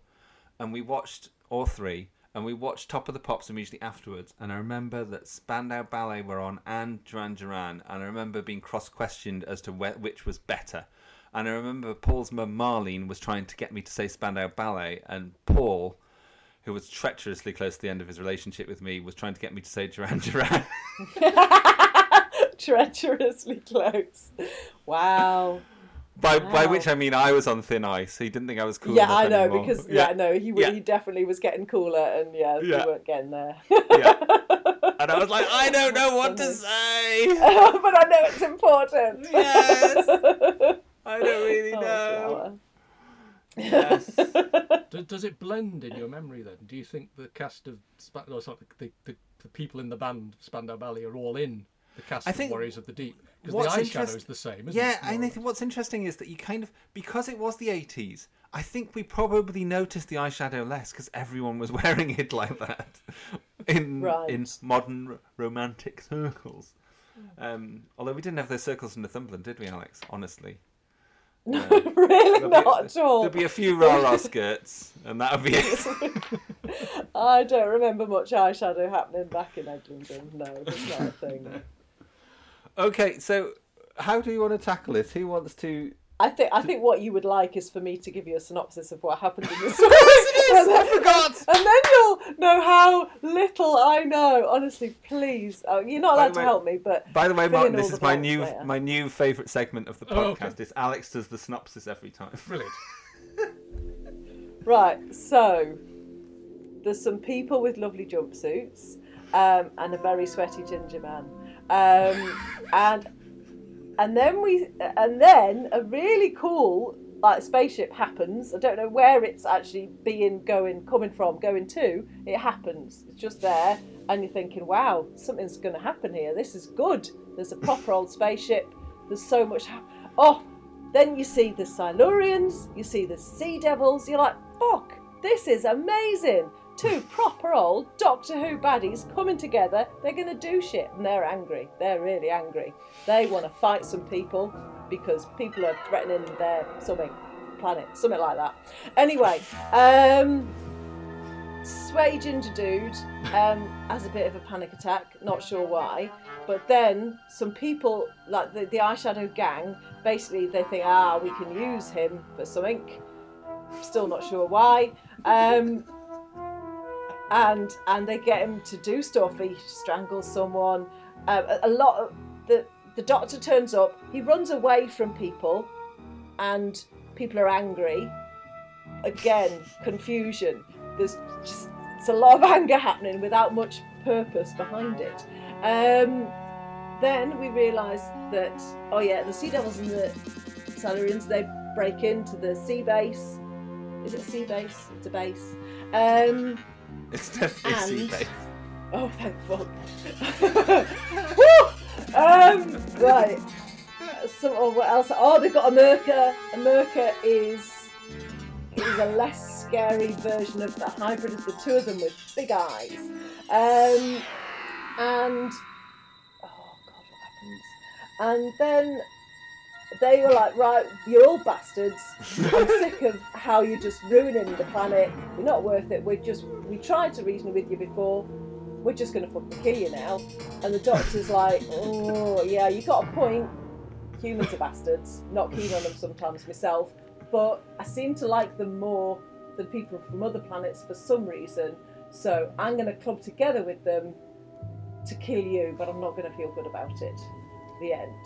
and we watched all three, and we watched Top of the Pops immediately afterwards. And I remember that Spandau Ballet were on and Duran Duran, and I remember being cross-questioned as to whe- which was better. And I remember Paul's mum Marlene was trying to get me to say Spandau Ballet, and Paul, who was treacherously close to the end of his relationship with me, was trying to get me to say Duran Duran. Treacherously close. Wow. By by which I mean I was on thin ice. He didn't think I was cool. yeah, I know anymore. because yeah, no, he Yeah. he definitely was getting cooler, and yeah, Yeah. we weren't getting there. yeah. And I was like, I don't know what to say. but I know it's important. Yes. I don't really Oh, know. Yes. Do, does it blend in your memory then? Do you think the cast of Sp- no, sorry, the, the, the people in the band Spandau Ballet are all in the cast I of think Warriors of the Deep? Because the what's eyeshadow interest- is the same, isn't yeah, it? and I think what's interesting is that you kind of because it was the eighties. I think we probably noticed the eyeshadow less because everyone was wearing it like that in in modern r- romantic circles. Um, although we didn't have those circles in Northumberland, did we, Alex? Honestly, No, No. really There'll be- not at all. there'd be a few rah rah skirts, and that would be it. I don't remember much eyeshadow happening back in Eglinton. No, it's not a thing. Okay, so how do you want to tackle this? Who wants to? I think I think what you would like is for me to give you a synopsis of what happened in the story. and, then, I forgot. and then you'll know how little I know. Honestly, please. Oh, you're not By allowed the to way- help me, but By the way, fill Martin, this is my new later. my new favourite segment of the podcast. Oh, okay. Is Alex does the synopsis every time. Brilliant. Right, so there's some people with lovely jumpsuits um, and a very sweaty ginger man, um, and and then we and then a really cool like spaceship happens. I don't know where it's actually being going coming from going to. It happens. It's just there, and you're thinking, wow, something's going to happen here. This is good. There's a proper old spaceship. There's so much. hap oh, then you see the Silurians, you see the Sea Devils, you're like, fuck, this is amazing. Two proper old Doctor Who baddies coming together, they're going to do shit, and they're angry. They're really angry. They want to fight some people because people are threatening their something, planet, something like that. Anyway, um, sweaty ginger dude um, has a bit of a panic attack, not sure why. But then some people, like the, the eyeshadow gang, basically they think, ah, we can use him for something. Still not sure why. Um, and and they get him to do stuff. He strangles someone. Um, a, lot of the the doctor turns up. He runs away from people, and people are angry. Again, confusion. There's just it's a lot of anger happening without much purpose behind it. Um, then we realise that oh yeah, the Sea Devils and the Silurians they break into the sea base. Is it a sea base? It's a base. Um, It's definitely And- sea Oh, thank fuck. Um, right. So, oh, what else? Oh, they've got a Myrka. A Myrka is is a less scary version of the hybrid of the two of them with big eyes. Um, and oh god, what happens? And then they were like, right, you're all bastards. I'm sick of how you're just ruining the planet. You're not worth it. We just we tried to reason with you before. we're just going to fucking kill you now. And the doctor's like, oh, yeah, you got a point. Humans are bastards. Not keen on them sometimes myself. But I seem to like them more than people from other planets for some reason. So I'm going to club together with them to kill you, but I'm not going to feel good about it. The end.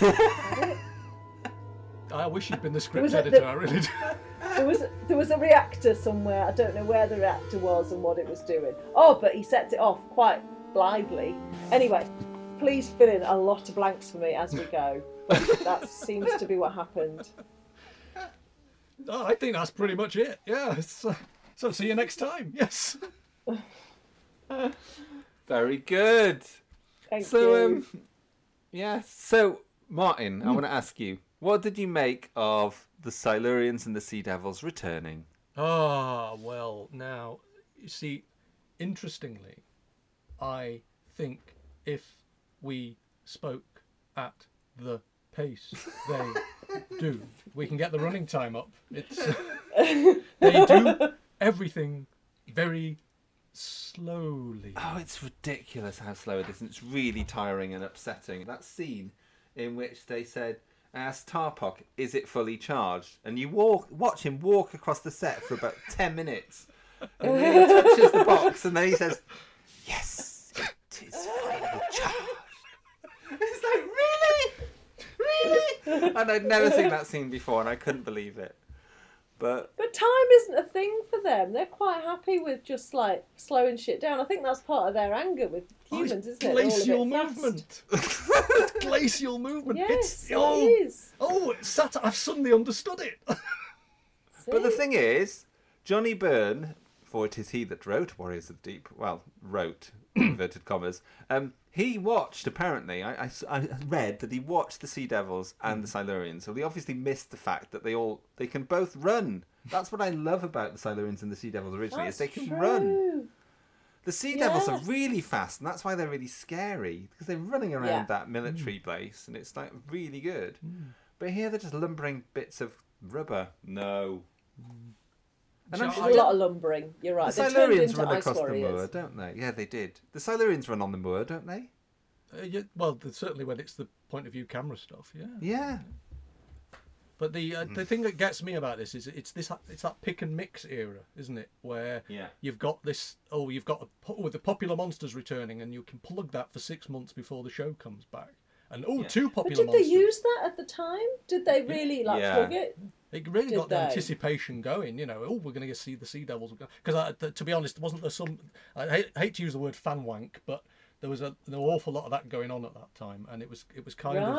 I wish you'd been the script was a- editor. the- I really do. there was there was a reactor somewhere. I don't know where the reactor was and what it was doing. Oh, but he sets it off quite blithely. Anyway, please fill in a lot of blanks for me as we go. That seems to be what happened. Oh, I think that's pretty much it. Yeah. it's, uh, so see you next time. Yes. Very good. Thank so, you. um, yeah. So, Martin, I want to ask you, what did you make of the Silurians and the Sea Devils returning? Ah, well, now, you see, interestingly, I think if we spoke at the pace they do, we can get the running time up. It's they do everything very slowly. Oh, it's ridiculous how slow it is. and It's really tiring and upsetting. That scene in which they said, "Ask Tarpok, is it fully charged? And you walk, watch him walk across the set for about 10 minutes. And then he touches the box and then he says, yes, it is fully charged. It's like, really? Really? And I'd never seen that scene before and I couldn't believe it. But But time isn't a thing for them. They're quite happy with just like slowing shit down. I think that's part of their anger with Oh, it's humans, isn't it? All a glacial movement. it's glacial movement. Yes, it's, it oh, is. oh, it's sat. I've suddenly understood it. But the thing is, Johnny Byrne, for it is he that wrote Warriors of the Deep, well, wrote, inverted commas, um, he watched, apparently, I I read that he watched the Sea Devils and the hmm. Silurians, so he obviously missed the fact that they all, they can both run. That's what I love about the Silurians and the Sea Devils originally, is they That's can run. The Sea Devils are really fast, and that's why they're really scary, because they're running around Yeah. that military Mm. base, and it's like really good. Hmm. But here they're just lumbering bits of rubber. No. Hmm. And I'm sure There's a lot of lumbering. You're right. the They turned Silurians run across warriors. the moor, don't they? Yeah, they did. The Silurians run on the moor, don't they? Uh, yeah, well, certainly when it's the point of view camera stuff, yeah. Yeah. But the uh, the thing that gets me about this is it's this it's that pick and mix era, isn't it? Where Yeah. you've got this oh you've got a, po- with the popular monsters returning and you can plug that for six months before the show comes back. And oh, Yeah. two But popular did they use that at the time? Did they really like Yeah. plug it? It really Did got the they? anticipation going, you know. Oh, we're going to see the Sea Devils because, th- to be honest, wasn't there some? I hate, hate to use the word fan wank, but there was a, an awful lot of that going on at that time, and it was it was kind of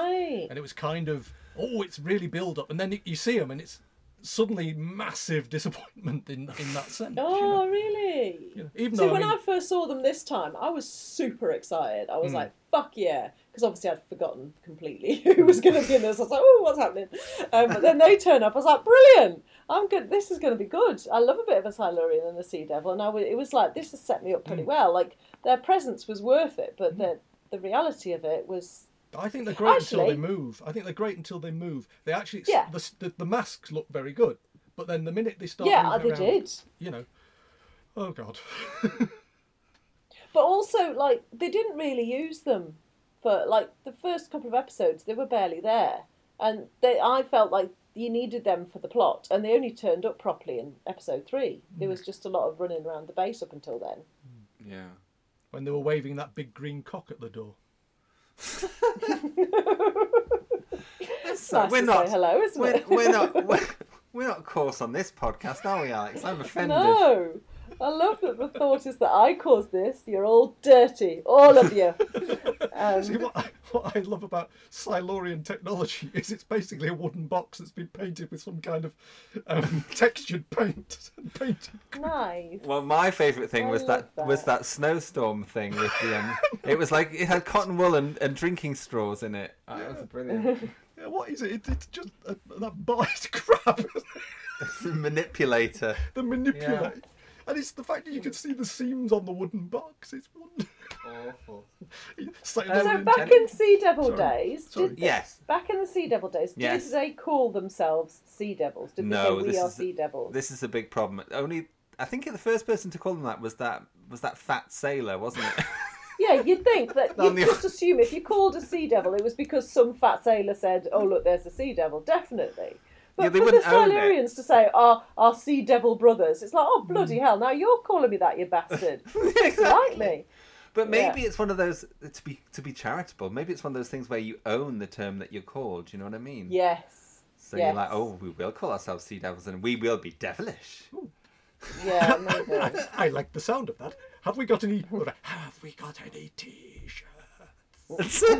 and it was kind of oh, it's really build up, and then you, you see them, and it's suddenly massive disappointment in in that sense. you Oh, know. really? You know, even See, though when I mean, I first saw them this time, I was super excited. I was Hmm. like, fuck yeah. Because obviously I'd forgotten completely who was going to be in this. I was like, oh, what's happening? Um, but then they turn up. I was like, brilliant. I'm good. This is going to be good. I love a bit of a Silurian and a Sea Devil. And I w- it was like, this has set me up Hmm. pretty well. Like, their presence was worth it, but the, the reality of it was. I think they're great until they move. I think they're great until they move. They actually Yeah. the, the the masks look very good, but then the minute they start Yeah, moving they around, did. you know, oh god. But also, like, they didn't really use them for, like, the first couple of episodes, they were barely there. And they, I felt like you needed them for the plot, and they only turned up properly in episode three. There was mm. just a lot of running around the base up until then. Yeah. when they were waving that big green cock at the door. So nice we're not. hello, isn't we're, it? we're not. We're, we're not coarse on this podcast, are we, Alex? I'm offended. No, I love that the thought is that I caused this. You're all dirty, all of you. See Um, what I, what I love about Silurian technology is it's basically a wooden box that's been painted with some kind of um, textured paint. painted. nice. Well, my favourite thing I was that, love was that. that snowstorm thing with the. Um, it was like it had cotton wool and, and drinking straws in it. Oh, that was brilliant. Yeah, what is it? it it's just a, that bite crap. It's the manipulator. the manipulate. And it's the fact that you can see the seams on the wooden box. It's wonderful. Awful. So Silurian back in Sea Devil Sorry. days, Sorry. did Yes. back in the Sea Devil days, Yes. did they call themselves Sea Devils? Did No, they say we this are is Sea Devils? This is a big problem. Only I think the first person to call them that was that was that fat sailor, wasn't it? Yeah, you'd think that On you'd the- just assume if you called a sea devil, it was because some fat sailor said, "Oh look, there's a sea devil." Definitely. But Yeah, they for the wouldn't own it. Silurians to say, "Our our sea devil brothers," it's like, "Oh Mm. bloody hell!" Now you're calling me that, you bastard. It's like me. But maybe Yeah. it's one of those to be to be charitable. Maybe it's one of those things where you own the term that you're called. You know what I mean? Yes. So you're like, oh, we will call ourselves sea devils, and we will be devilish. Yeah, maybe. I like the sound of that. Have we got any? Have we got any t-shirts?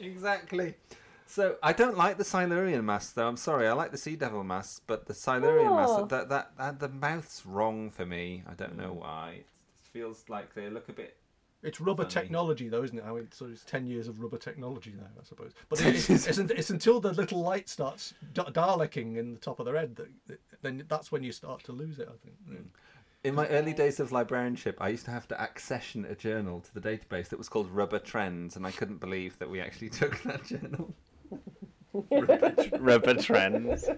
exactly. So I don't like the Silurian mask, though. I'm sorry. I like the Sea Devil mask, but the Silurian Oh. mask, that, that that the mouth's wrong for me. I don't know hmm. why. It feels like they look a bit. It's rubber Funny. technology, though, isn't it? I mean, so it's ten years of rubber technology now, I suppose. But it, it's, it's, it's until the little light starts da- Daleking in the top of their head that, that then that's when you start to lose it. I think. Hmm. In my early days of librarianship, I used to have to accession a journal to the database that was called Rubber Trends, and I couldn't believe that we actually took that journal. Rubber, Rubber Trends.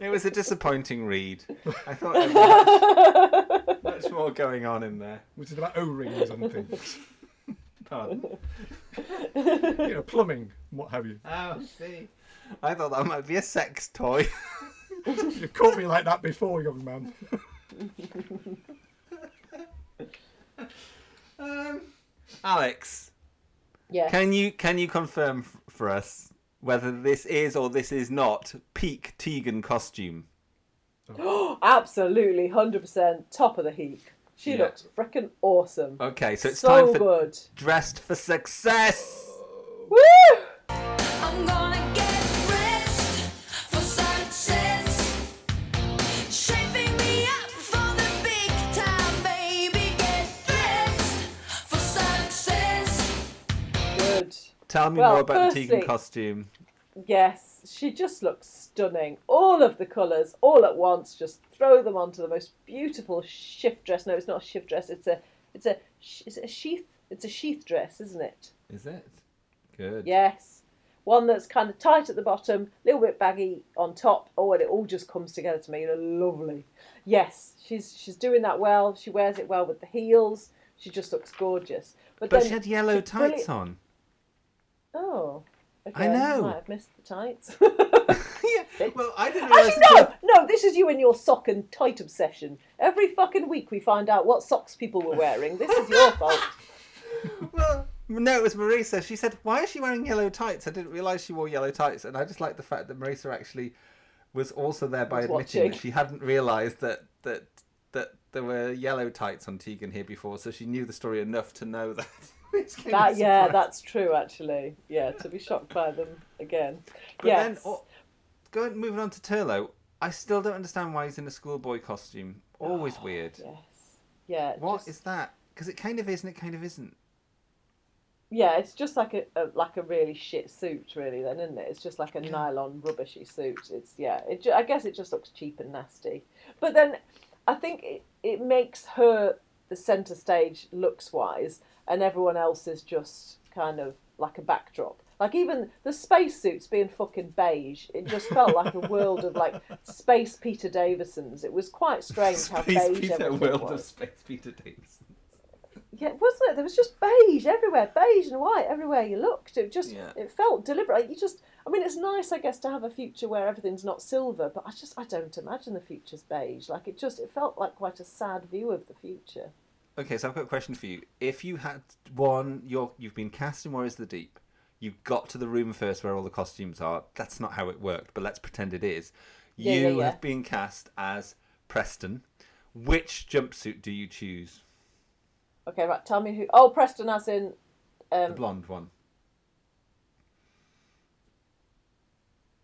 It was a disappointing read. I thought there was much, much more going on in there. Which is about O-rings and things, Pardon? you know, plumbing, what have you. Oh, see. I thought that might be a sex toy. You've caught me like that before, young man. Um, Alex, Yes. can you can you confirm f- for us whether this is or this is not peak Tegan costume? Oh. Absolutely, hundred percent, top of the heap. She Yeah. looks freaking awesome. Okay, so it's so time for good. dressed for success. Woo! Tell me Well, more about the Tegan costume. Yes, she just looks stunning. All of the colours, all at once, just throw them onto the most beautiful shift dress. No, it's not a shift dress. It's a, it's a, sh- is it a sheath? It's a sheath dress, isn't it? Is it? Good. Yes. One that's kind of tight at the bottom, a little bit baggy on top. Oh, and it all just comes together to me. Lovely. Yes, she's she's doing that well. She wears it well with the heels. She just looks gorgeous. But, But then she had yellow tights brilliant- on. Oh. I Okay, know. Might have missed the tights. yeah. Well, I didn't. Actually, no, no. This is you and your sock and tight obsession. Every fucking week we find out what socks people were wearing. This is your fault. Well, no, it was Marisa. She said, "Why is she wearing yellow tights?" I didn't realise she wore yellow tights, and I just like the fact that Marisa actually was also there by admitting watching. that she hadn't realised that that that there were yellow tights on Tegan here before, so she knew the story enough to know that. It's kind of That yeah, that's true. Actually, yeah. To be shocked by them again. But yes. then, oh, going moving on to Turlough, I still don't understand why he's in a schoolboy costume. Always ah, weird. Yes. Yeah. What is just- that? Because it kind of is and it kind of isn't. Yeah, it's just like a, a like a really shit suit, really. Then, isn't it? It's just like a nylon rubbishy suit. It's yeah. It ju- I guess it just looks cheap and nasty. But then, I think it, it makes her the centre stage looks wise, and everyone else is just kind of like a backdrop. Like even the spacesuits being fucking beige, it just felt like a world of like space Peter Davisons. It was quite strange how beige Peter, everything world was. of Space Peter Davis. Yeah, wasn't it? There was just beige everywhere, beige and white everywhere you looked. It just Yeah. it felt deliberate. You just, I mean, it's nice, I guess, to have a future where everything's not silver, but I just I don't imagine the future's beige. Like it just it felt like quite a sad view of the future. Okay, so I've got a question for you. If you had one, you're, you've been cast in Warriors of the Deep, you got to the room first where all the costumes are. That's not how it worked, but let's pretend it is. You yeah, yeah. have been cast as Preston. Which jumpsuit do you choose? Okay, right. Tell me who. Oh, Preston, as in. The Um, blonde one.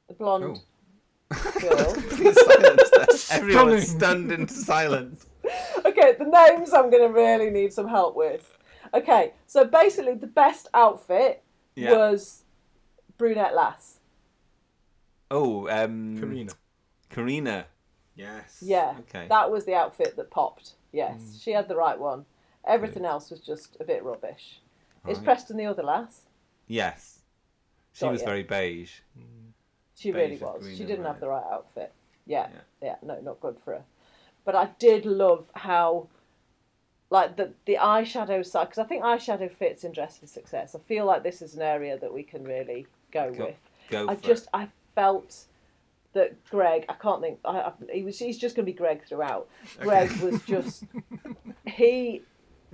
the blonde Oh. girl. Complete silence there. Everyone's Stunning. stunned into silence. okay, the names I'm going to really need some help with. Okay, so basically, the best outfit Yeah. was brunette lass. Oh, um, Karina. Karina. Yes. Yeah, Okay. that was the outfit that popped. Yes, she had the right one. Everything else was just a bit rubbish. Is Preston the other lass? Yes. She Got was ya. very beige. She Beige really was. She didn't have the right outfit. Yeah, Yeah. yeah, no, not good for her. But I did love how, like the the eyeshadow side, because I think eyeshadow fits in Dress for Success. I feel like this is an area that we can really go, Go- with. go I just it. I felt that Greg, I can't think, I, I, he was he's just going to be Greg throughout. Greg was just he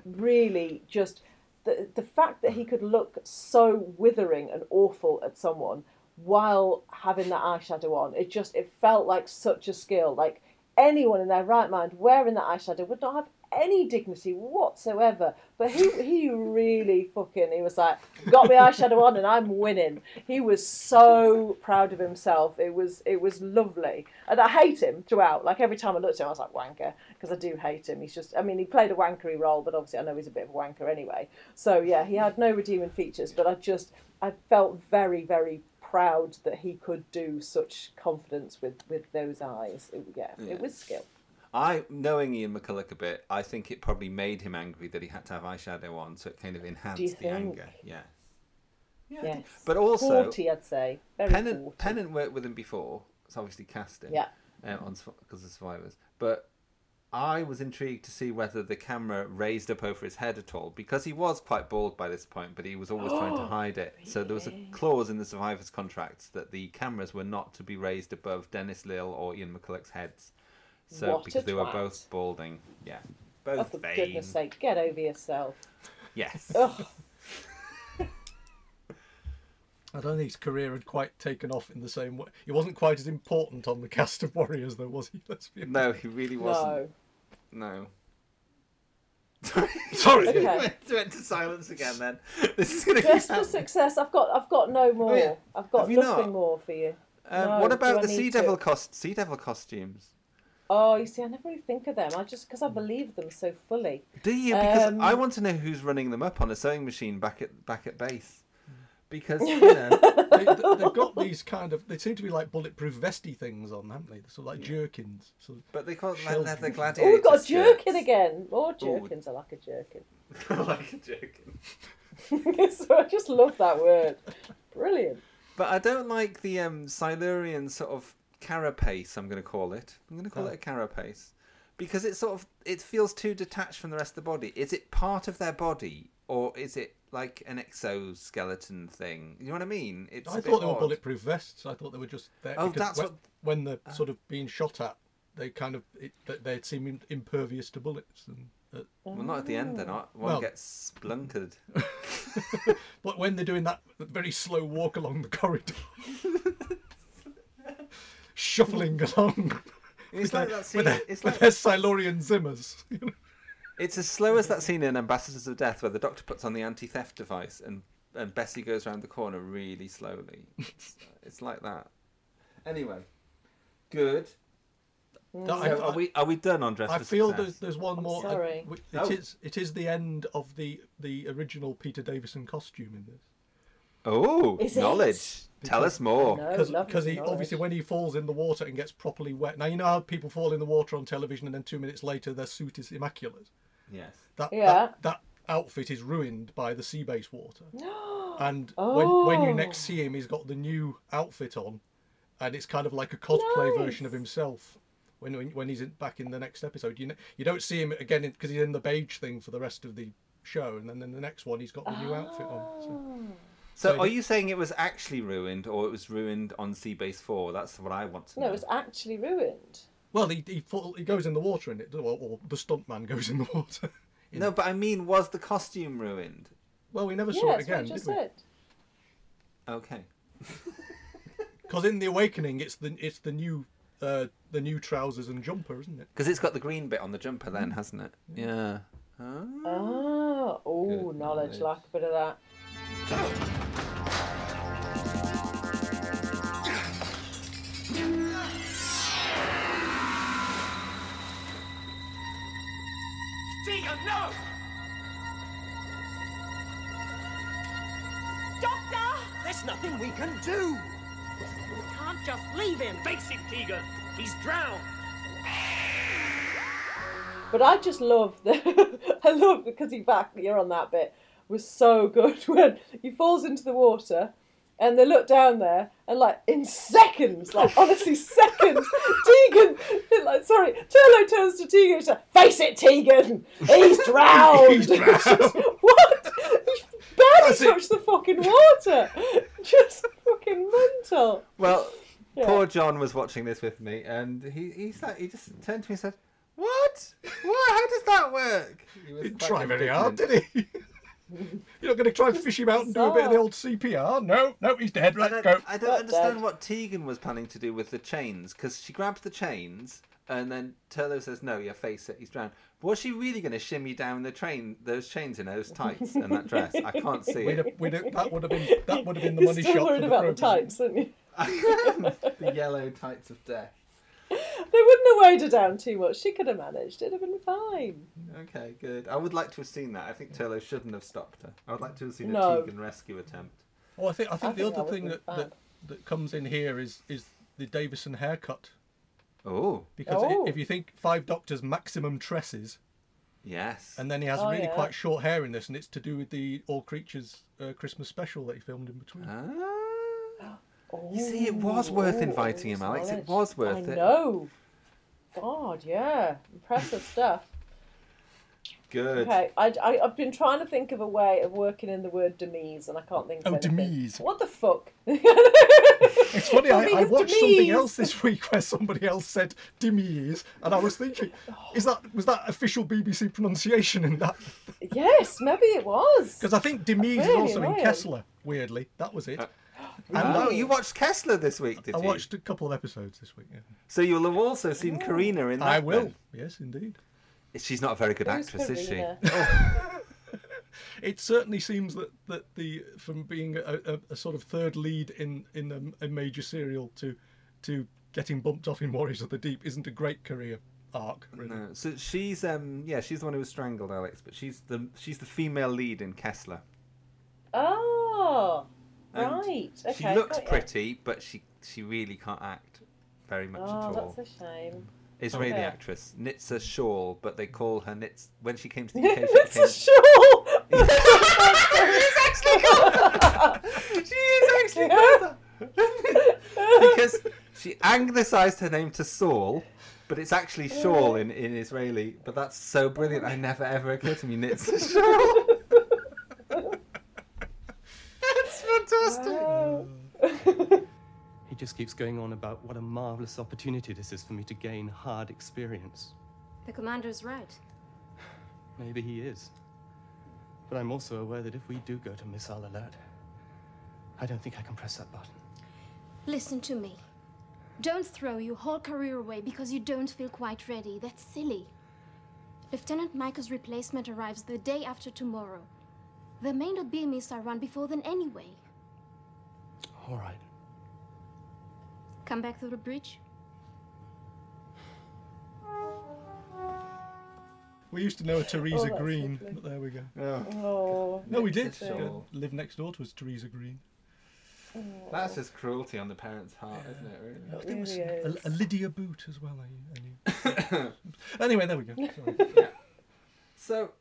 really just the the fact that he could look so withering and awful at someone while having that eyeshadow on it just it felt like such a skill like anyone in their right mind wearing that eyeshadow would not have any dignity whatsoever. But he he really fucking he was like got my eyeshadow on and I'm winning. He was so proud of himself. It was it was lovely. And I hate him throughout. Like every time I looked at him I was like wanker because I do hate him. He's just I mean he played a wankery role but obviously I know he's a bit of a wanker anyway. So yeah he had no redeeming features but I just I felt very very proud that he could do such confidence with with those eyes it, yeah, Yeah. it was skill I, knowing Ian McCulloch a bit, I think it probably made him angry that he had to have eyeshadow on, so it kind of enhanced the anger. Yeah. yes But also, 40 I'd say very Pennant, 40. Pennant worked with him before. It's obviously casting. Yeah. Um, on because of Survivors, but I was intrigued to see whether the camera raised up over his head at all because he was quite bald by this point, but he was always trying to oh, hide it. So there was a clause in the Survivors contracts that the cameras were not to be raised above Dennis Lill or Ian McCulloch's heads. So What because they were both balding, yeah, oh both for vain. goodness sake get over yourself Yes. Ugh. I don't think his career had quite taken off in the same way. He wasn't quite as important on the cast of Warriors, though, was he? Let's be honest. No, he really wasn't. no No. Sorry. Okay. went, went to silence again. Then this is going to Dress for success. I've got. I've got no more. Oh, yeah. I've got Have nothing not? more for you. Um, No, what about the sea devil cost sea devil costumes? Oh, you see, I never really think of them. I just because I believe them so fully. Do you? Because Um, I want to know who's running them up on a sewing machine back at back at base. Because you know, they, have got these kind of. They seem to be like bulletproof vesty things on, haven't they? They're sort of like jerkins. Sort of but they call it like shells. leather Oh, we've got a skirts. jerkin again. More jerkins. I like a jerkin. I like a jerkin. so I just love that word. Brilliant. But I don't like the um, Silurian sort of carapace. I'm going to call it. I'm going to call Oh. it a carapace because it sort of it feels too detached from the rest of the body. Is it part of their body or is it like an exoskeleton thing? You know what I mean? It's I thought they were odd. bulletproof vests. I thought they were just there. Oh, that's when, what- Uh. when they're sort of being shot at, they kind of it, they- seem impervious to bullets. And uh, Well, not at the end. They're not. One Well- gets splunkered. but when they're doing that very slow walk along the corridor, shuffling along. It's like their, that scene- their, it's like- their Silurian Zimmers. It's as slow as that scene in Ambassadors of Death where the doctor puts on the anti-theft device and and Bessie goes around the corner really slowly. It's, it's like that. Anyway, good. No, So I- are we are we done on Dress I for feel Success? there's, there's one more. uh, sorry. w- Oh. It is it is the end of the the original Peter Davison costume in this. Oh, Is it? knowledge. Tell us more. No, because lovely he knowledge. obviously when he falls in the water and gets properly wet. Now you know how people fall in the water on television and then two minutes later their suit is immaculate. Yes. That Yeah. that, that outfit is ruined by the sea base water. and when when you Oh. next see him, he's got the new outfit on, and it's kind of like a cosplay version of himself. When when, when he's in, back in the next episode, you know, you don't see him again because he's in the beige thing for the rest of the show, and then in the next one he's got the new outfit on. So. So, So are you saying it was actually ruined, or it was ruined on Seabase Four? That's what I want to know. No, it was actually ruined. Well, he he, fall, he goes in the water in it, or, or the stuntman goes in the water. No, but I mean, was the costume ruined? Well, we never Yeah, saw it that's what I again, just did we? said. Okay. Because in the Awakening, it's the it's the new uh, the new trousers and jumper, isn't it? Because it's got the green bit on the jumper, then, hasn't it? Yeah. Ah. Oh, oh, knowledge, knowledge. like a bit of that. Tegan, no! Doctor! There's nothing we can do. We can't just leave him. Face it, Tegan. He's drowned. But I just love the. I love because he back. You're on that bit was so good when he falls into the water, And they look down there, and like in seconds, like honestly seconds, Tegan, like sorry, Turlough turns to Tegan and says, "Face it, Tegan, he's drowned." He's drowned. what? He barely That's it. touched the fucking water. Just fucking mental. Well, Yeah. poor John was watching this with me, and he he said, he just turned to me and said, "What? What? How does that work?" He was Didn't try very hard, indignant. did he? You're not going to try and fish him out and do a bit of the old CPR? No, no, he's dead. Let's I go. don't, I don't understand what Tegan was planning to do with the chains because she grabs the chains and then Turlough says, "No, you face it. He's drowned." Was she really going to shimmy down the train, those chains in those tights and that dress? I can't see We'd it. have, we'd have, that would have been that would have been the You're money still shot worried for the about the tights, aren't you? the yellow tights of death. They wouldn't have weighed her down too much. She could have managed. It'd have been fine. Okay, good. I would like to have seen that. I think Turlough shouldn't have stopped her. I would like to have seen No. a Tegan rescue attempt. Well, I think I think I the think other thing that, that that comes in here is is the Davison haircut. Oh, Because Oh. if you think Five Doctors maximum tresses, yes. and then he has Oh, really yeah. quite short hair in this, and it's to do with the All Creatures uh, Christmas special that he filmed in between. Ah. You see, it was oh, worth oh, inviting him, Alex. It was worth I it. know. God, yeah, impressive stuff. Good. Okay, I, I, I've been trying to think of a way of working in the word demise, and I can't think oh, of Oh, anything. demise. What the fuck? It's funny, I, I watched Demise- something else this week where somebody else said Demise, and I was thinking, is that was that official BBC pronunciation in that? yes, maybe it was. Because I think Demise is really also in. Kessler. Weirdly, that was it. Uh, Oh, you watched Kessler this week, did I you? I watched a couple of episodes this week. Yeah. So you'll have also seen Karina in that. I will. then. Yes, indeed. She's not a very good Who's actress, is she? Karina? It certainly seems that, that the from being a, a, a sort of third lead in in a, a major serial to to getting bumped off in Warriors of the Deep isn't a great career arc. Really. No. So she's um yeah she's the one who was strangled, Alex. But she's the she's the female lead in Kessler. Oh, And right. Okay. She looks pretty, but she she really can't act very much Oh, at all. that's a shame. Israeli Okay. Oh, actress Nitza Shawl, but they call her Nits when she came to the UK. she It's a became- shawl. She's actually called She is actually called because she anglicised her name to Saul, but it's actually Shawl in, in Israeli. But that's so brilliant. I never ever occurred to me Nitza Shawl. That's fantastic. He just keeps going on about what a marvelous opportunity this is for me to gain hard experience. The commander's right. Maybe he is. But I'm also aware that if we do go to missile alert, I don't think I can press that button. Listen to me. Don't throw your whole career away because you don't feel quite ready. That's silly. Lieutenant Micah's replacement arrives the day after tomorrow. There may not be a missile run before then anyway. All right. Come back through the bridge. We used to know a Teresa that's Green, lovely. but there we go. Oh, No, we did. Nitsa Uh, live next door to us, Teresa Green. That's just cruelty on the parent's heart, isn't it? Really. There really a, is. a Lydia Boot as well. I, I knew. anyway, there we go. Sorry. So,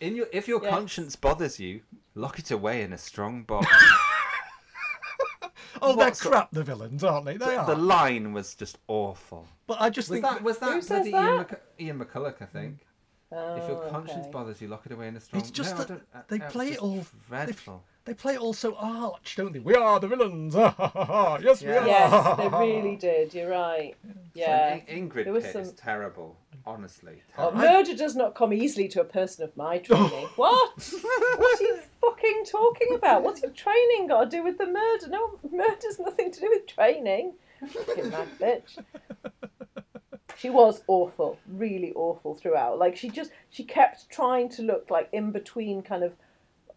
in your if your Yes. conscience bothers you, lock it away in a strong box. Oh, they're crap, the villains, aren't they? They the, are. the line was just awful. But I just Was think that was that Who says bloody Ian, that? Ian McCulloch, I think. if your Oh, conscience okay. bothers you, lock it away in a strong. it's just no, that they play it all. just They, Dreadful. They play it all so arch, don't they? We are the villains. Ha, ha, ha, ha. yes, we are. Yes, they really did. You're right. Yeah. So In- Ingrid There was Pitt some- is terrible. Honestly, Oh, terrible. murder does not come easily to a person of my training. what? what are you fucking talking about? What's your training got to do with the murder? No, murder's nothing to do with training. Fucking mad bitch. She was awful, really awful throughout. Like she just, she kept trying to look like in between, kind of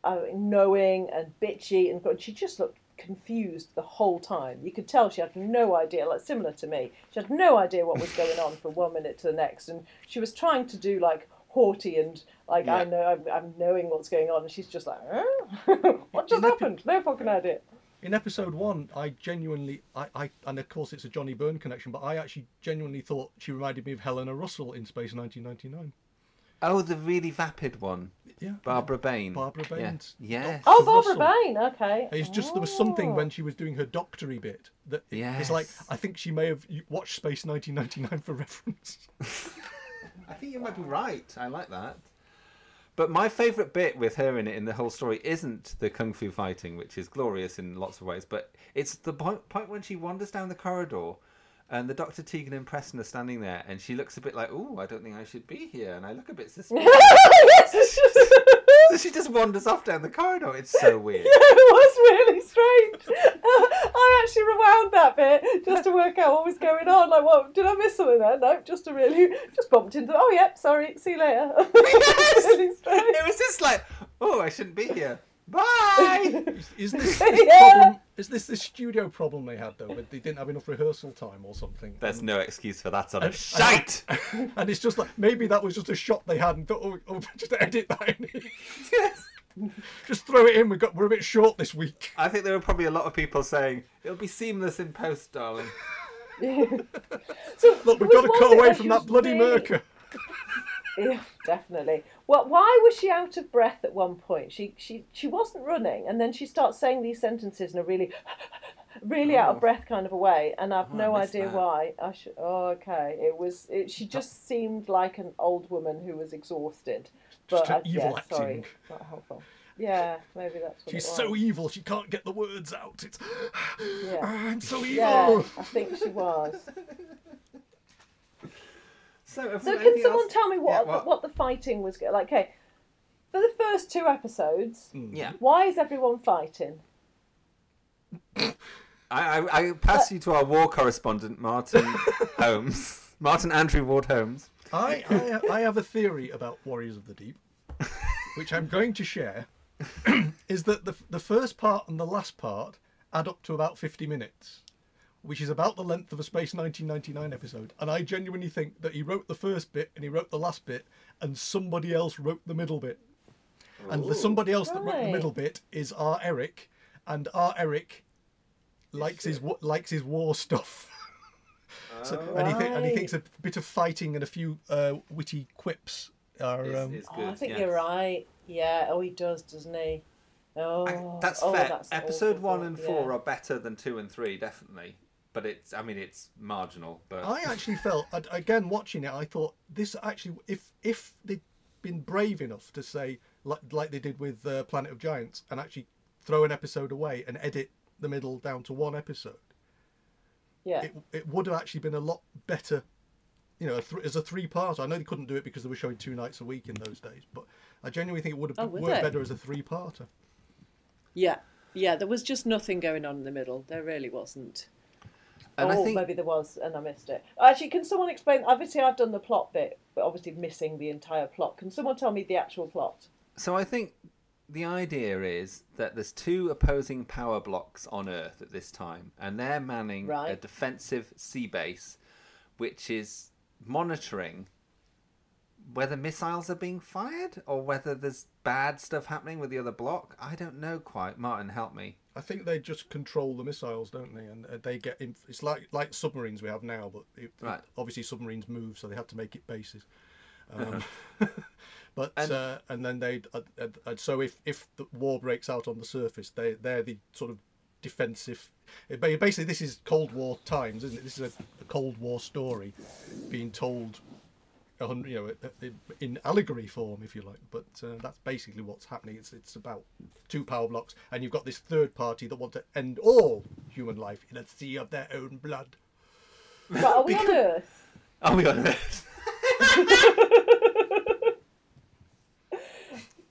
uh, knowing and bitchy, and she just looked confused the whole time. You could tell she had no idea, like similar to me. She had no idea what was going on from one minute to the next, and she was trying to do like haughty and like I know I'm, I'm knowing what's going on, and she's just like, "Huh? what just happened? No fucking idea. In episode one, I genuinely, I, I, and of course it's a Johnny Byrne connection, but I actually genuinely thought she reminded me of Helena Russell in Space 1999. Oh, the really vapid one. Yeah. Barbara Bain. Barbara Yeah. Baines. Yes. Oh, Russell. Barbara Bain. Okay. It's just there was something when she was doing her doctory bit that it's like I think she may have watched Space 1999 for reference. I think you might be right. I like that. But my favourite bit with her in it in the whole story isn't the kung fu fighting, which is glorious in lots of ways, but it's the point, point when she wanders down the corridor and the Dr. Tegan and Preston are standing there and she looks a bit like, oh, I don't think I should be here. And I look a bit suspicious. so she just wanders off down the corridor. It's so weird. Yeah, it was really strange. I actually rewound that bit just to work out what was going on. Like, what did I miss something there? No, just to really just bumped into. Oh, yep, sorry. See you later. really. It was just like, oh, I shouldn't be here. Bye. Is this, this Yeah. problem? Is this the studio problem they had though? That they didn't have enough rehearsal time or something? There's no excuse for that sort And- of shite. and it's just like maybe that was just a shot they had and thought, oh, oh just edit that in. yes. just throw it in. We got we're a bit short this week. I think there were probably a lot of people saying it'll be seamless in post, darling. So Look, we've got to cut away from that bloody really- Myrka. Yeah, definitely. Well, why was she out of breath at one point? She she she wasn't running, and then she starts saying these sentences in a really, really out Oh. of breath kind of a way, and I've Oh, no idea that. why. I should. Oh, okay. It was. It, she just seemed like an old woman who was exhausted. But I, uh, evil yeah, sorry, acting. not helpful. Yeah, maybe that's what She's so evil she can't get the words out. It's Yeah. Ah, I'm so evil. Yeah, I think she was. So, have So got can someone else? tell me what, Yeah, the, what? what the fighting was like? Okay, for the first two episodes, hmm. Yeah. why is everyone fighting? I, I, I pass you to our war correspondent, Martin Holmes. Martin Andrew Ward Holmes. I, I I have a theory about Warriors of the Deep, which I'm going to share. is that the the first part and the last part add up to about 50 minutes, which is about the length of a Space 1999 episode. And I genuinely think that he wrote the first bit and he wrote the last bit, and somebody else wrote the middle bit. And the somebody else that wrote the middle bit is R. Eric, and R. Eric likes his wa- likes his war stuff. So, and, he thi- and he thinks a bit of fighting and a few uh, witty quips are. Is- Um, is Oh, I think yeah. you're right. Yeah. Oh, he does, doesn't he? Oh, That's oh, fair. that's Episode awful, one and four yeah. are better than two and three, definitely. But it's, I mean, it's marginal. But I actually felt again watching it. I thought this actually, if if they'd been brave enough to say like like they did with uh, Planet of Giants and actually throw an episode away and edit the middle down to one episode, Yeah. it it would have actually been a lot better. You know, a th- as a three part. I know they couldn't do it because they were showing two nights a week in those days, but I genuinely think it would have Oh, would worked they? better as a three parter. Yeah. Yeah. There was just nothing going on in the middle. There really wasn't. And I oh, think- maybe there was, and I missed it. Actually, can someone explain? Obviously, I've done the plot bit, but obviously missing the entire plot. Can someone tell me the actual plot? So I think the idea is that there's two opposing power blocks on Earth at this time, and they're manning a defensive sea base, which is monitoring whether missiles are being fired or whether there's bad stuff happening with the other block. I don't know quite. Martin, help me. I think they just control the missiles, don't they? And uh, they get in, it's like like submarines we have now, but it, Right. obviously submarines move, so they had to make it bases. Um, but And- uh, and then they uh, uh, uh, so if if the war breaks out on the surface, they they're the sort of defensive. it Basically, this is Cold War times, isn't it? This is a, a Cold War story being told a hundred- you know, in- in allegory form, if you like. But uh, that's basically what's happening. It's it's about two power blocks, and you've got this third party that want to end all human life in a sea of their own blood. But are we on Earth? Oh my god.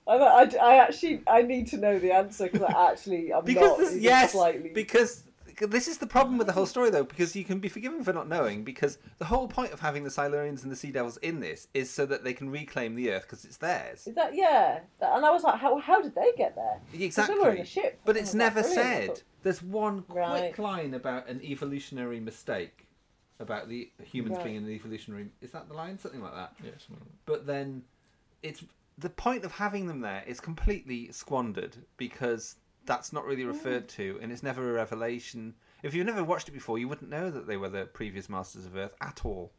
I, I, I actually I need to know the answer because I actually I'm because not this, even yes, slightly. because this is the problem with the whole mm. story, though, because you can be forgiven for not knowing, because the whole point of having the Silurians and the Sea Devils in this is so that they can reclaim the Earth because it's theirs. Is that yeah? And I was like, how how did they get there? Exactly. They were in a ship. But it's oh, was never said. thought- There's one Right. quick line about an evolutionary mistake about the humans Right. being in the evolutionary. Is that the line? Something like that. Yes. But then, it's the point of having them there is completely squandered because that's not really referred to, and it's never a revelation. If you've never watched it before, you wouldn't know that they were the previous masters of Earth at all.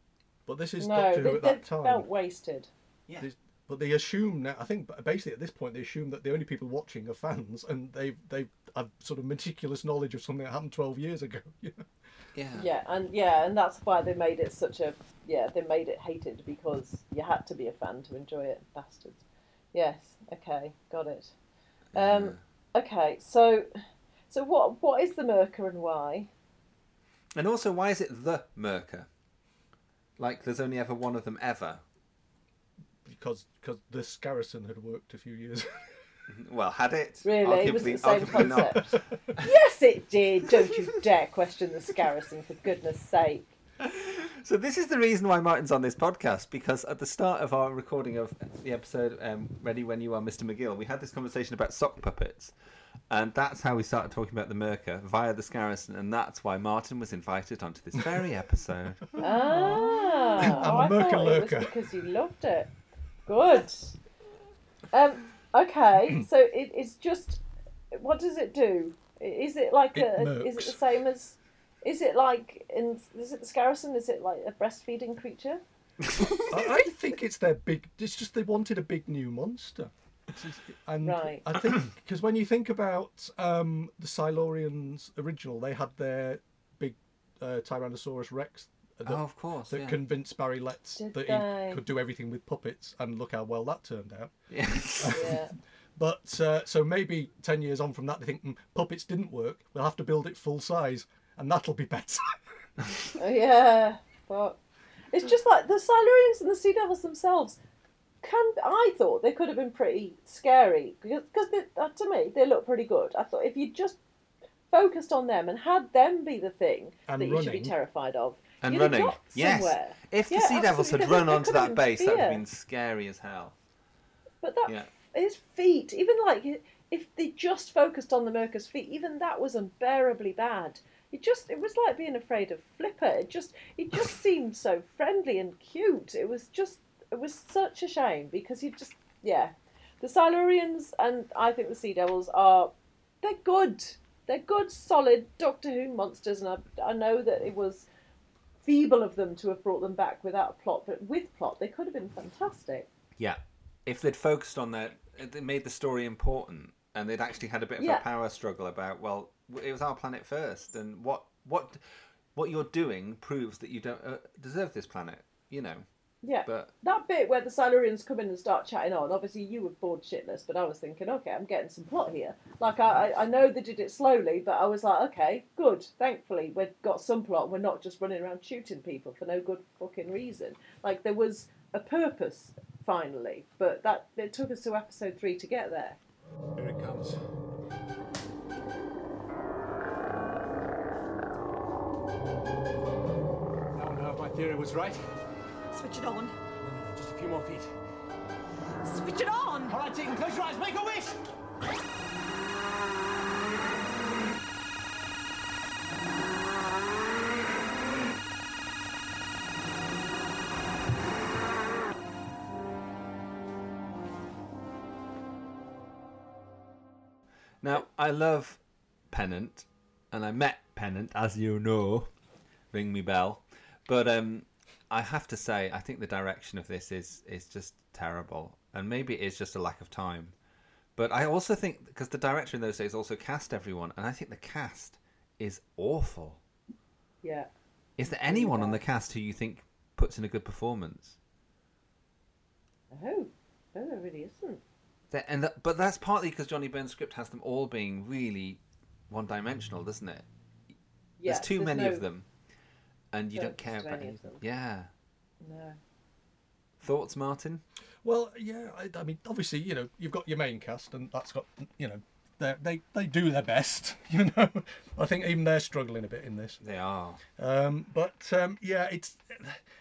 But this is No, Doctor they, Who at that time. felt wasted. Yeah. This, but they assume now. I think basically at this point they assume that the only people watching are fans, and they they have sort of meticulous knowledge of something that happened twelve years ago. Yeah. Yeah, and yeah, and that's why they made it such a yeah, they made it hated because you had to be a fan to enjoy it, bastards. Yes, okay, got it. Um, okay, so so what what is the Myrka and why? And also, why is it the Myrka? Like, there's only ever one of them ever. because because this Skarasen had worked a few years. Well, had it? Really, was Arguably- it the same arguably not. concept? yes, it did. Don't you dare question the Skarasen, for goodness sake. So this is the reason why Martin's on this podcast because at the start of our recording of the episode um, "Ready When You Are, Mr. McGill," we had this conversation about sock puppets, and that's how we started talking about the Myrka via the Skarasen, and that's why Martin was invited onto this very episode. Ah, I'm oh, a I Myrka thought lurker. it was because you loved it. Good. Um. Okay, so it, it's just. What does it do? Is it like It a? Is it the same as? Is it like in? Is it the Skarasen? Is it like a breastfeeding creature? I, I think it's their big. It's just they wanted a big new monster. And Right. I think because when you think about um, the Silurians original, they had their big uh, Tyrannosaurus Rex. That, Oh, of course, That yeah. convinced Barry Letts Did that they? he could do everything with puppets, and look how well that turned out. Yes. Yeah. But uh, so maybe ten years on from that, they think "Hmm, puppets didn't work. We'll have to build it full size, and that'll be better. Oh, yeah, but it's just like the Silurians and the Sea Devils themselves. Can I thought they could have been pretty scary because because uh, to me they look pretty good. I thought if you just focused on them and had them be the thing And that you should be terrified of, and you'd running. got Yes. somewhere. If the Yeah, Sea Devils had run onto that been base, that would have been scary as hell. But that Yeah. his feet, even like if they just focused on the Myrka's feet, even that was unbearably bad. It just it was like being afraid of Flipper. It just it just seemed so friendly and cute. It was just it was such a shame because you just yeah. The Silurians and I think the Sea Devils are they're good. They're good, solid Doctor Who monsters, and I, I know that it was feeble of them to have brought them back without a plot, but with plot they could have been fantastic. Yeah. If they'd focused on that, they made the story important, and they'd actually had a bit of Yeah. a power struggle about, well, it was our planet first, and what what what you're doing proves that you don't uh, deserve this planet. You know. Yeah. But that bit where the Silurians come in and start chatting on, obviously you were bored shitless, but I was thinking, okay, I'm getting some plot here. Like, I, I I know they did it slowly, but I was like, okay, good. Thankfully, we've got some plot. We're not just running around shooting people for no good fucking reason. Like, there was a purpose, finally, but that it took us to episode three to get there. Here it comes. Now I know if my theory was right. Switch it on. Hmm, just a few more feet. Switch it on! All right, Deacon, close your eyes. Make a wish! now I love Pennant, and I met Pennant, as you know. Ring me bell. But um, I have to say, I think the direction of this is is just terrible, and maybe it is just a lack of time. But I also think because the director in those days also cast everyone, and I think the cast is awful. Yeah. Is there anyone on the cast who you think puts in a good performance? Oh, no, there really isn't. That, and that, but that's partly because Johnny Byrne's script has them all being really one-dimensional, doesn't it? Yeah, there's too there's many no of them, and you don't care about any any. of them. Yeah. No. Thoughts, Martin? Well, yeah, I, I mean, obviously, you know, you've got your main cast, and that's got, you know, they they they do their best. You know, I think even they're struggling a bit in this. They are. Um, but um, yeah, it's.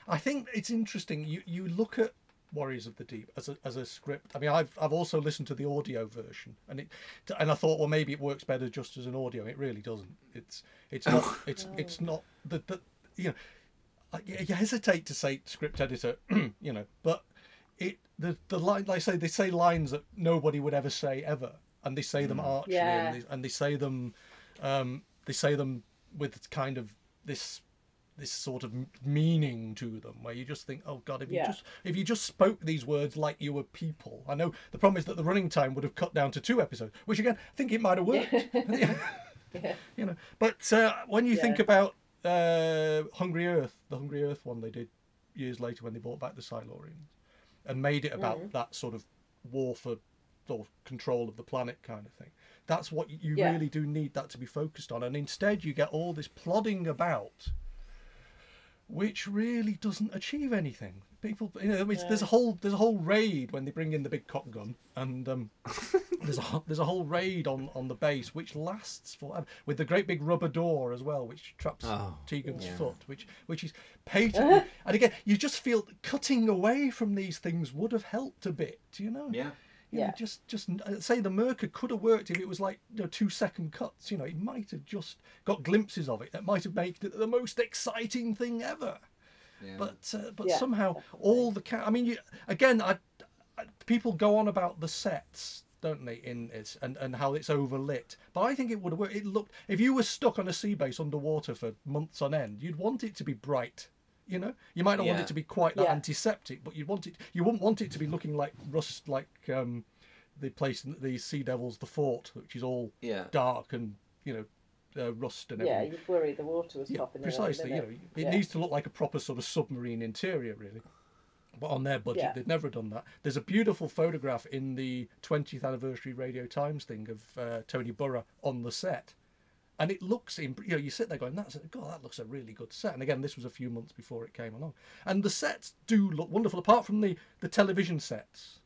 I think it's interesting. You you look at Warriors of the Deep as a as a script. I mean, I've I've also listened to the audio version, and it and I thought, well, maybe it works better just as an audio. It really doesn't. It's it's not it's it's not the the you know. I, you hesitate to say script editor, you know, but it the the line like I say they say lines that nobody would ever say ever, and they say them archly, Yeah. and, they, and they say them, um, they say them with kind of this this sort of meaning to them where you just think oh god if you just if you just spoke these words like you were people. I know the problem is that the running time would have cut down to two episodes which again i think it might have worked. You know but uh, when you think about uh, hungry earth the hungry earth one they did years later when they brought back the silurians and made it about Mhm. that sort of war for or control of the planet kind of thing that's what you Yeah. really do need that to be focused on. And instead you get all this plodding about which really doesn't achieve anything people you know it's, there's a whole there's a whole raid when they bring in the big cock gun and um, there's a ho- there's a whole raid on on the base which lasts forever with the great big rubber door as well which traps Oh, Tegan's yeah. foot which which is patently and again you just feel cutting away from these things would have helped a bit you know Yeah. You know, Yeah. just just uh, say the Myrka could have worked if it was like you know, two second cuts. You know, it might have just got glimpses of it. That might have made it the most exciting thing ever. Yeah. But uh, but Yeah, somehow all the ca- I mean, you, again, I, I people go on about the sets. Don't they in it and, and how it's overlit? But I think it would have worked. It looked if you were stuck on a sea base underwater for months on end, you'd want it to be bright. You know, you might not want it to be quite that Yeah. antiseptic, but you'd want it. You wouldn't want it to be looking like rust, like um, the place, in the Sea Devils, the fort, which is all Yeah. dark and you know uh, rust and everything. Yeah, you'd worry the water was Yeah, topping precisely. You know, it Yeah. needs to look like a proper sort of submarine interior, really. But on their budget, Yeah. they've never done that. There's a beautiful photograph in the 20th anniversary Radio Times thing of uh, Tony Burrough on the set, and it looks, in, you know, you sit there going, "That's God, that looks a really good set." And again, this was a few months before it came along, and the sets do look wonderful. Apart from the the television sets,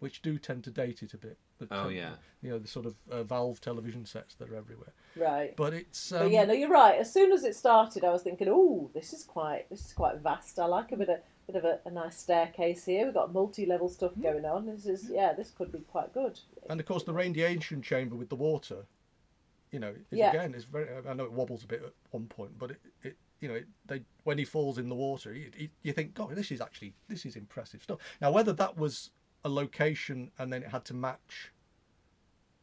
which do tend to date it a bit. The Oh, tel- yeah. You know, the sort of uh, Valve television sets that are everywhere. Right. But it's. But Um, yeah, no, you're right. As soon as it started, I was thinking, "Oh, this is quite, this is quite vast. I like a bit of, bit of a, a nice staircase here. We've got multi-level stuff Hmm. going on. This is, yeah, this could be quite good." And of course, the radiation chamber with the water, you know, is Yeah. again, it's very. I know it wobbles a bit at one point, but it, it you know, it, they when he falls in the water, you, you- you think, God, this is actually this is impressive stuff. Now, whether that was a location and then it had to match,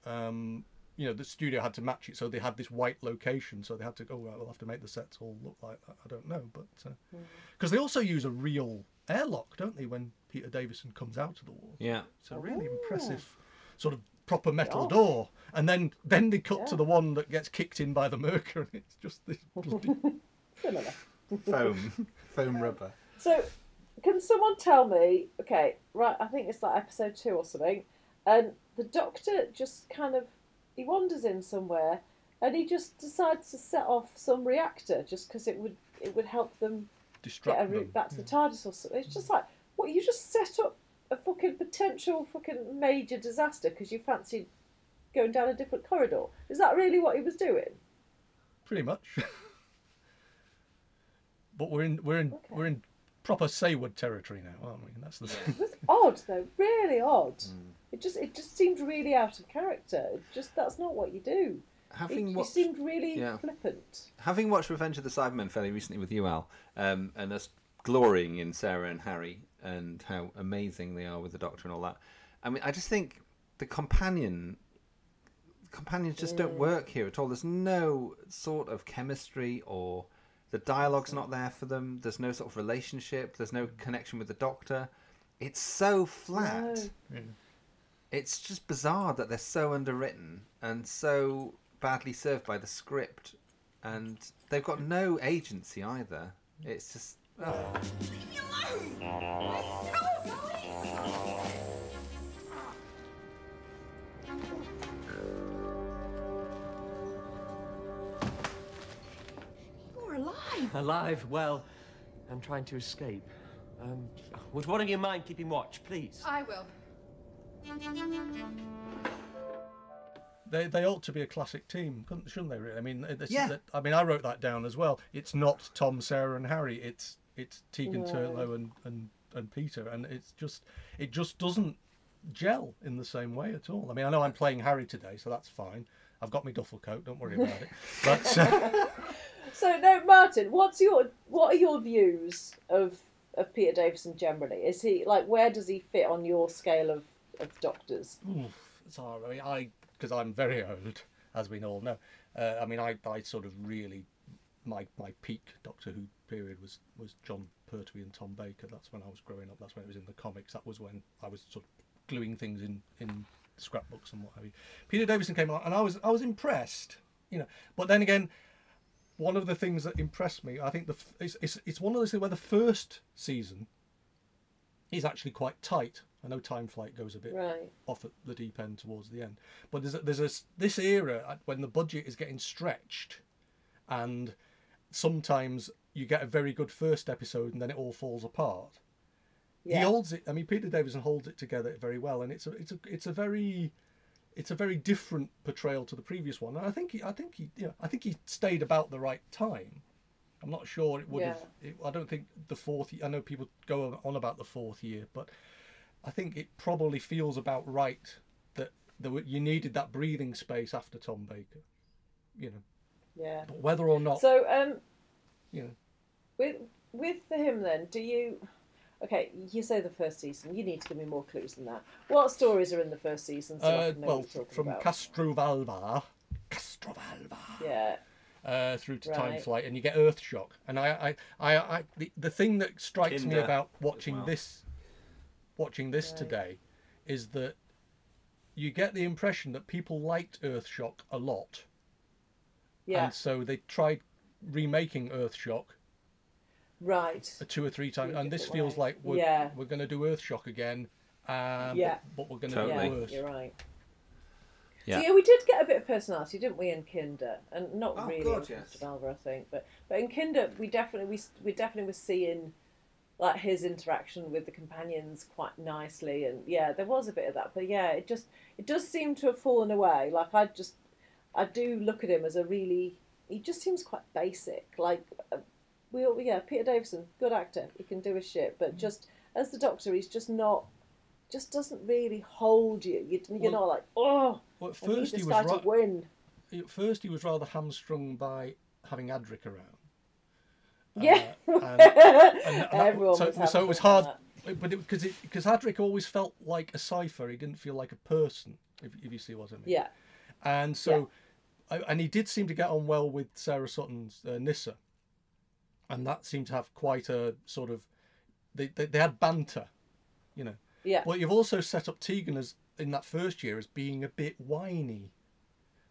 um, you know, the studio had to match it, so they had this white location, so they had to go. Right, we'll have to make the sets all look like that. I don't know, but because they also use a real airlock, don't they, when Peter Davison comes out of the water? Yeah. It's a really impressive sort of proper metal Gosh. door. And then then they cut to the one that gets kicked in by the Myrka, and it's just this bloody. Similar. Foam. Foam rubber. So, can someone tell me? Okay, right. I think it's like episode two or something, and the Doctor just kind of he wanders in somewhere, and he just decides to set off some reactor just because it would it would help them get a route them. back to the TARDIS or something. It's just like what you just set up a fucking potential fucking major disaster because you fancied going down a different corridor. Is that really what he was doing? Pretty much. but we're in we're in we're in proper Saward territory now, aren't we? And that's the thing. It was odd though, really odd. Hmm. It just it just seemed really out of character. It just that's not what you do. Having it, it watched- seemed really yeah. flippant. Having watched Revenge of the Cybermen fairly recently with you, Al, um, and us glorying in Sarah and Harry and how amazing they are with the Doctor and all that, I mean, I just think the companion companions just don't mm. work here at all. There's no sort of chemistry or the dialogue's not there for them. There's no sort of relationship. There's no connection with the Doctor. It's so flat. No. It's just bizarre that they're so underwritten and so badly served by the script, and they've got no agency either. It's just. Oh. You're alive. Alive? Well, I'm trying to escape. Um, would one of you mind keeping watch, please? I will. They, they ought to be a classic team, shouldn't they? Really? I mean, this, Yeah. that- I mean, I wrote that down as well. It's not Tom, Sarah, and Harry. It's it's Tegan No. Turlough and, and and Peter, and it's just it just doesn't gel in the same way at all. I mean, I know I'm playing Harry today, so that's fine. I've got my duffel coat. Don't worry about it. But uh, So no, Martin, what's your what are your views of of Peter Davison generally? Is he like where does he fit on your scale of, of doctors? Oof, it's. I mean, I because I'm very old, as we all know. Uh, I mean, I, I sort of really my my peak Doctor Who period was was Jon Pertwee and Tom Baker. That's when I was growing up. That's when it was in the comics. That was when I was sort of gluing things in in scrapbooks and what have you. Peter Davison came along, and I was I was impressed. You know, but then again, one of the things that impressed me, I think the it's it's, it's one of those things where the first season is actually quite tight. I know Time Flight goes a bit Right. off at the deep end towards the end, but there's a, there's a this era when the budget is getting stretched, and sometimes you get a very good first episode and then it all falls apart. He holds it. I mean, Peter Davison holds it together very well, and it's a it's a it's a very it's a very different portrayal to the previous one. And I think he, I think he, you know, I think he stayed about the right time. I'm not sure it would have. It, I don't think the fourth. I know people go on about the fourth year, but I think it probably feels about right that there, were- you needed that breathing space after Tom Baker. You know, Yeah. but whether or not, So, um, you know, with with him then, do you? Okay, you say the first season. You need to give me more clues than that. What stories are in the first season? So I uh, can know well, what you're from about. Castrovalva yeah. uh, through to Time Flight, and you get Earthshock. And I, I, I, I the, the thing that strikes me about watching well. this, watching this Right. today, is that you get the impression that people liked Earthshock a lot, Yeah. and so they tried remaking Earthshock Right. two or three times, and this different feels way. like we're Yeah. we're going to do Earthshock again, um, Yeah. but, but we're going to Totally. do Yeah, it worse. you're right. Yeah. So yeah, we did get a bit of personality, didn't we, in Kinda? And not Oh, really God, in yes. Castrovalva, I think, but but in Kinda, we definitely we we definitely were seeing like his interaction with the companions quite nicely, and yeah, there was a bit of that. But yeah, it just it does seem to have fallen away. Like I just I do look at him as a really he just seems quite basic. Like uh, we all yeah, Peter Davison, good actor, he can do his shit, but just as the Doctor, he's just not. Just doesn't really hold you. you you're Well- not like, oh, Well, at first he was to win. At first, he was rather hamstrung by having Adric around. Yeah. Uh, and- and that- Everyone so, was so it was hard, but because it because Adric always felt like a cipher. He didn't feel like a person. If, if you see what I mean. Yeah. And so, and he did seem to get on well with Sarah Sutton's uh, Nyssa, and that seemed to have quite a sort of they they, they had banter, you know. Yeah. Well, you've also set up Tegan as in that first year as being a bit whiny.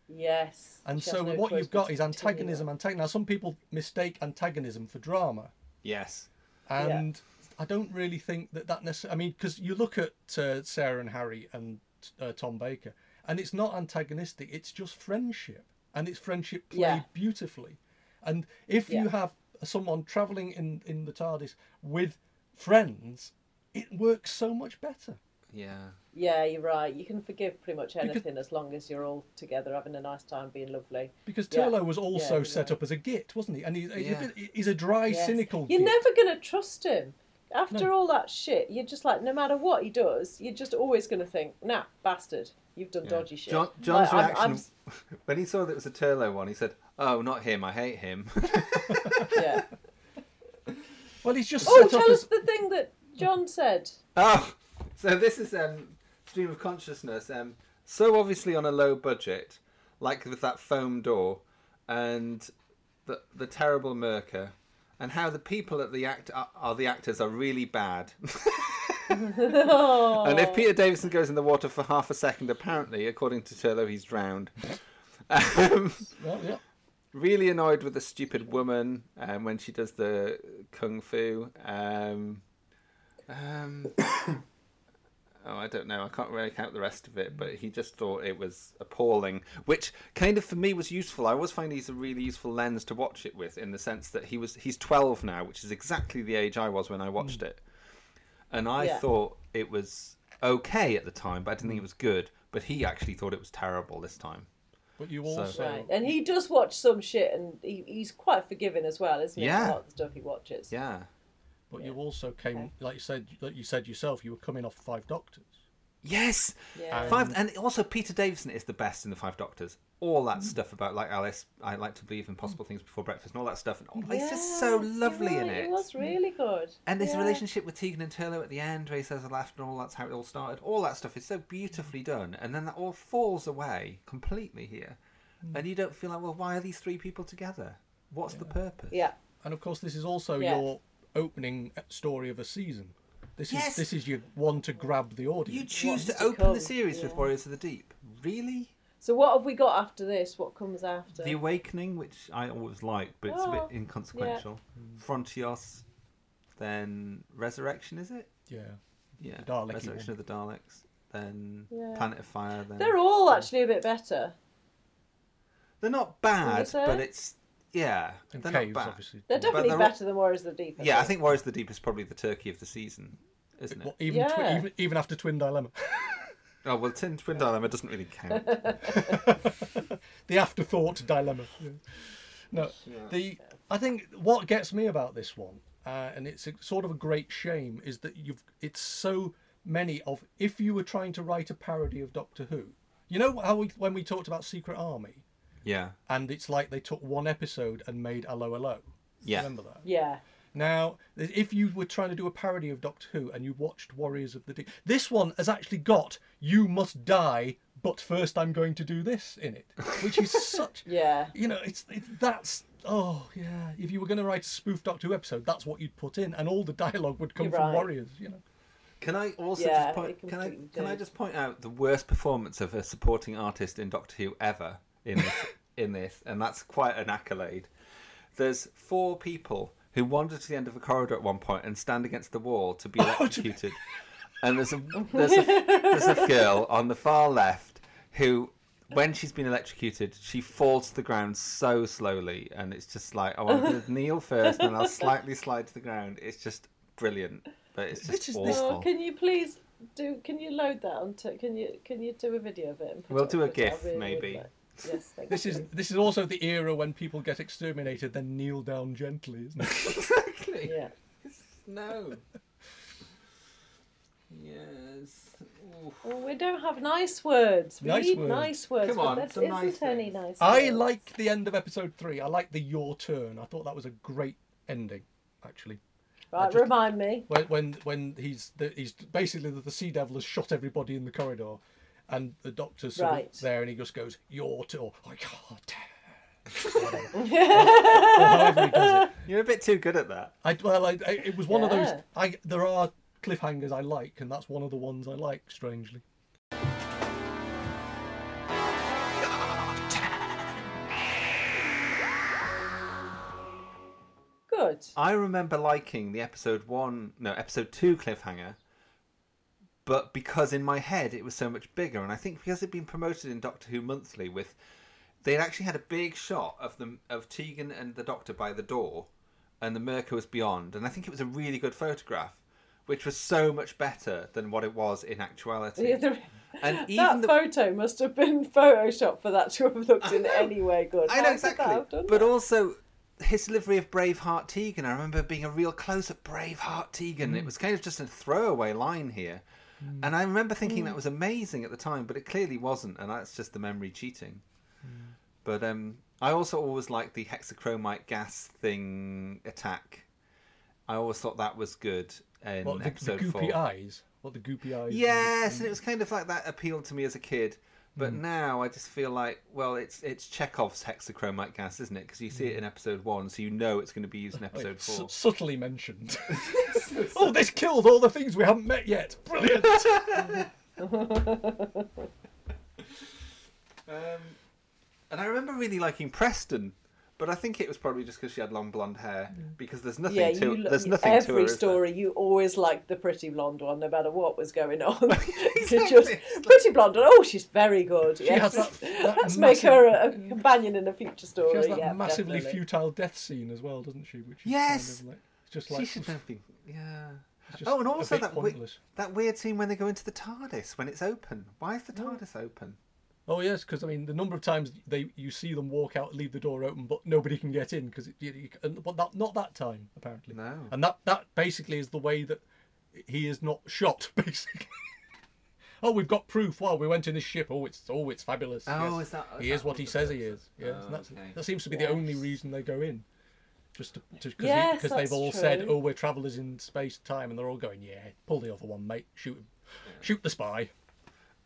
Yes. And so no what you've got is continue antagonism. now some people mistake antagonism for drama, Yes. and I don't really think that that necessarily. I mean, because you look at uh, Sarah and Harry and uh, Tom Baker, and it's not antagonistic. It's just friendship, and it's friendship played Yeah. beautifully. And if you have someone traveling in in the TARDIS with friends, it works so much better. Yeah. Yeah, you're right. You can forgive pretty much Because- anything as long as you're all together having a nice time, being lovely. Because Yeah. Turlough was also Yeah, set right. up as a git, wasn't he? And he, he's, a Yeah. he's a dry, Yes. cynical. You're git. never going to trust him. After No. all that shit, you're just like, no matter what he does, you're just always going to think, nah, bastard, you've done Yeah. dodgy shit. John, John's Like, I'm- reaction when he saw that it was a Turlough one, he said, "Oh, not him. I hate him." Yeah. Well, he's just Oh, tell us as the thing that John said. oh, so this is um, stream of consciousness. Um, so obviously on a low budget, like with that foam door, and the the terrible Myrka, and how the people at the act are, are the actors are really bad. And if Peter Davison goes in the water for half a second, apparently, according to Turlough, he's drowned. Um, well, yeah. really annoyed with the stupid woman um, when she does the kung fu. Um, um, oh, I don't know. I can't really count the rest of it, but he just thought it was appalling, which kind of for me was useful. I always find he's a really useful lens to watch it with, in the sense that he was he's twelve now, which is exactly the age I was when I watched it, and I Yeah. thought it was okay at the time, but I didn't think it mm. was good. But he actually thought it was terrible this time. But you So- also Right. And he does watch some shit, and he, he's quite forgiving as well, isn't he? Yeah. A lot of the stuff he watches. Yeah. But you also came, like you said, like you said yourself, you were coming off Five Doctors. Yes. Yeah. Five, um, and also Peter Davison is the best in the Five Doctors. All Mm. that stuff about like Alice, I like to believe in possible things before breakfast, and all that stuff. And all, Yeah, he's just so you're lovely in it. It was really good. And there's yeah. relationship with Tegan and Turlough at the end where he says the laughter and all that's how it all started. All that stuff is so beautifully done, and then that all falls away completely here, Mm. and you don't feel like, well, why are these three people together? What's the purpose? Yeah. And of course, this is also Yeah. your opening story of a season. This Yes. is this is your one to grab the audience. You choose What's to to open come? the series with Warriors of the Deep. Really? So what have we got after this? What comes after? The Awakening, which I always like, but it's a Oh, bit inconsequential. Frontios, then Resurrection, is it? Yeah. Yeah. The Dalek-y Resurrection one. of the Daleks, then Yeah. Planet of Fire. Then They're all actually a bit better. They're not bad, say? but it's yeah. And they're Caves, not bad. obviously. They're definitely they're- better than Warriors of the Deep. Yeah, I think Warriors of the Deep is probably the turkey of the season, isn't it? Well, even, twi- Yeah. even even after Twin Dilemma, Oh well, Tin Twin Dilemma doesn't really count. the afterthought dilemma. Yeah. No, the I think what gets me about this one, uh, and it's a, sort of a great shame, is that you've it's so many of. If you were trying to write a parody of Doctor Who, you know how we when we talked about Secret Army, yeah. and it's like they took one episode and made Hello Hello. Yeah. Remember that? Yeah. Now, if you were trying to do a parody of Doctor Who and you watched Warriors of the Deep, this one has actually got "You must die, but first I'm going to do this" in it, which is such. Yeah. You know, it's, it's that's oh yeah. If you were going to write a spoof Doctor Who episode, that's what you'd put in, and all the dialogue would come You're from right. Warriors. You know. Can I also Yeah, just point? Can I completely can I just point out the worst performance of a supporting artist in Doctor Who ever in this, in this, and that's quite an accolade. There's four people who wander to the end of a corridor at one point and stand against the wall to be oh, electrocuted, and there's a there's a there's a girl on the far left who. When she's been electrocuted, she falls to the ground so slowly, and it's just like I want to kneel first, and I'll slightly slide to the ground. It's just brilliant, but it's just is- awful. this- Oh, can you please do? Can you load that onto? Can you can you do a video of it? We'll it do a GIF, really maybe. Yes, thank This you. is this is also the era when people get exterminated, then kneel down gently, isn't it? exactly. Yeah. No. Yes. Oof. Oh, we don't have nice words. We Nice need words. nice words. Come on, there some isn't nice any things. nice. I words. like the end of episode three. I like the your turn. I thought that was a great ending, actually. Right, just- remind me. when when when he's the, he's basically the, the sea devil has shot everybody in the corridor, and the doctor's sort of there, and he just goes your turn. Oh, I can't. Or, or he does it. You're a bit too good at that. I well, I, I, it was one of those. I there are cliffhangers I like, and that's one of the ones I like. Strangely. Good. I remember liking the episode one, no, episode two cliffhanger, but because in my head it was so much bigger, and I think because it'd been promoted in Doctor Who Monthly with, they'd actually had a big shot of them of Tegan and the Doctor by the door, and the Myrka was beyond, and I think it was a really good photograph, which was so much better than what it was in actuality. And that the photo must have been photoshopped for that to have looked in any way good. I know exactly. But also his delivery of Braveheart Tegan. I remember being a real close up Braveheart Tegan. Mm. It was kind of just a throwaway line here. And I remember thinking that was amazing at the time, but it clearly wasn't, and that's just the memory cheating. But um, I also always liked the hexachromite gas thing attack. I always thought that was good in What the, the goopy four. eyes? What the goopy eyes? Yes, and it was kind of like that appealed to me as a kid. But Mm. now I just feel like, well, it's it's Chekhov's hexachromite gas, isn't it? Because you see it in episode one, so you know it's going to be used in Oh, episode it's four. su- subtly mentioned. oh, this killed all the things we haven't met yet. Brilliant. Um, and I remember really liking Preston, but I think it was probably just because she had long blonde hair. Mm. Because there's nothing yeah, to you, lo- there's nothing to her. every story you always liked the pretty blonde one, no matter what was going on. It's just pretty blonde. and, Oh, she's very good. She yes. has that- that Let's make her a, a mm. companion in a future story. She has that yeah, massively definitely. futile death scene as well, doesn't she? Which is Yes! kind of like, just She like should have been. Yeah. Oh, and also that we- that weird scene when they go into the TARDIS when it's open. Why is the Oh. TARDIS open? Oh yes, because I mean the number of times they you see them walk out, leave the door open, but nobody can get in because you, you, and- but that, not that time apparently. No. And that that basically is the way that he is not shot. Basically. oh, we've got proof. Wow, we went in his ship. Oh, it's oh, it's fabulous. Oh, Yes. is that- oh, is he that is what he the says he is. Yes, Oh, that's, okay. that seems to be the only reason they go in. Just because Yes, they've that's all said, "Oh, we're travellers in space time," and they're all going, "Yeah, pull the other one, mate. Shoot him. Shoot the spy."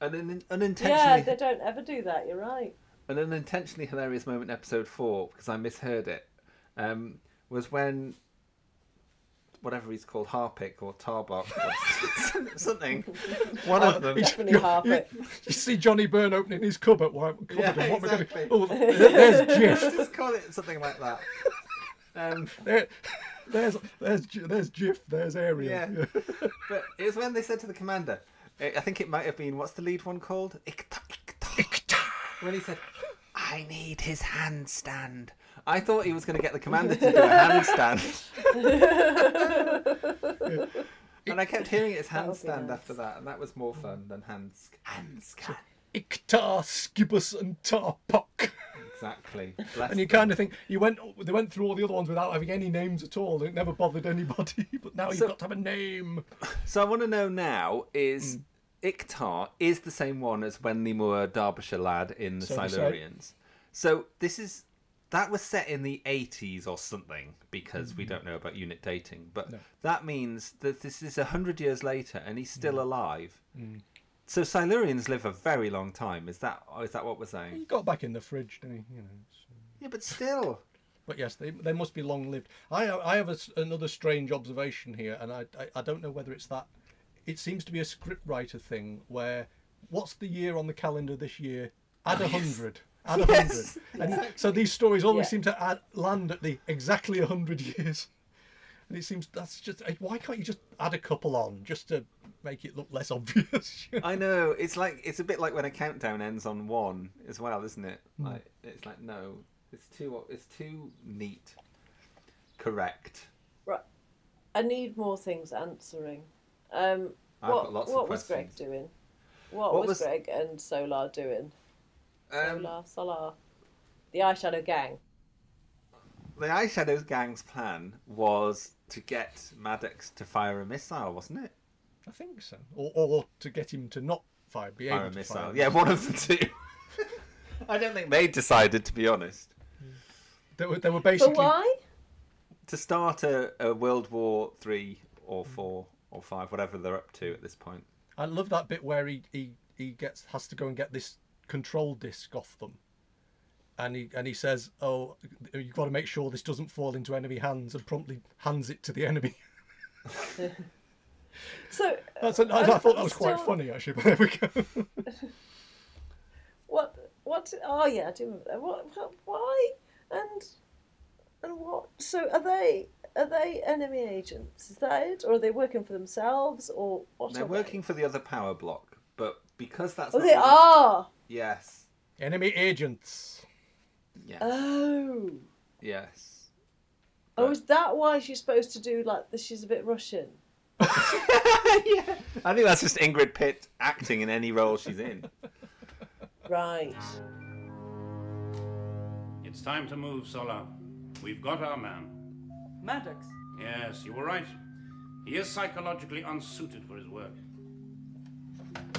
An Yeah, unintentionally they don't ever do that. You're right. an unintentionally hilarious moment in episode four because I misheard it. um, was when whatever he's called, Harpic or Tarpok or something. One of them. Definitely Harpic. You see Johnny Byrne opening his cupboard. Why, cupboard Yeah, and what exactly. gonna, oh, there's Jiff. Let's call it something like that. Um, There, there's there's there's Jiff. There's Ariel. Yeah. but it was when they said to the commander, I think it might have been, what's the lead one called? Icthar, Icthar. When he said, I need his handstand. I thought he was going to get the commander to do a handstand. and I kept hearing it as That would be handstand nice. after that, and that was more fun than hands handscan. Icthar, Scibus, and Tarpok. Exactly. Bless And you them. kind of think you went they went through all the other ones without having any names at all. It never bothered anybody. But now you've got to have a name. So I want to know now is Icthar is the same one as when they were Derbyshire lad in the So. Silurians. So this is that was set in the 80s or something because we Mhm. don't know about unit dating, but No. that means that this is a hundred years later and he's still alive. Mm. So Silurians live a very long time. Is that is that what we're saying? He got back in the fridge, didn't he? You know. it's- Yeah, but still. But yes, they they must be long lived. I I have a another strange observation here, and I, I I don't know whether it's that. It seems to be a scriptwriter thing where what's the year on the calendar this year? Add a Oh, yes. hundred. Add a Yes, hundred. And so these stories always Yeah. seem to add, land at the exactly a hundred years. And it seems that's just why can't you just add a couple on just to make it look less obvious? I know it's like it's a bit like when a countdown ends on one as well, isn't it? Hmm. Like it's like no, it's too it's too neat. Correct. Right. I need more things answering. Um, I've what got lots of what was Greg doing? What, What was, was- Greg and Solow doing? Um, Solow, Solow. The eyeshadow gang. The Eyeshadows gang's plan was to get Maddox to fire a missile, wasn't it? I think so, or, or to get him to not fire, be Fire able a to missile. fire. Yeah, one of the two. I don't think they decided, to be honest, They were, they were For basically why? to start a, a World War Three or four or five, whatever they're up to at this point. I love that bit where he, he, he gets has to go and get this control disc off them, and he and he says, "Oh, you've got to make sure this doesn't fall into enemy hands," and promptly hands it to the enemy. So That's a, I, I thought that was quite still- funny actually. But there we go. What? What? Oh yeah, I do remember that. What? what- Why? And and what? So are they? Are they enemy agents? Is that it, or are they working for themselves, or what? They're are working for the other power block, but because that's Oh, not they what- are. Yes. enemy agents. Yes. Oh. yes. Oh, is that why she's supposed to do like this? She's a bit Russian. I think that's just Ingrid Pitt acting in any role she's in. Right. It's time to move, Solow. We've got our man. Maddox. Yes, you were right. He is psychologically unsuited for his work.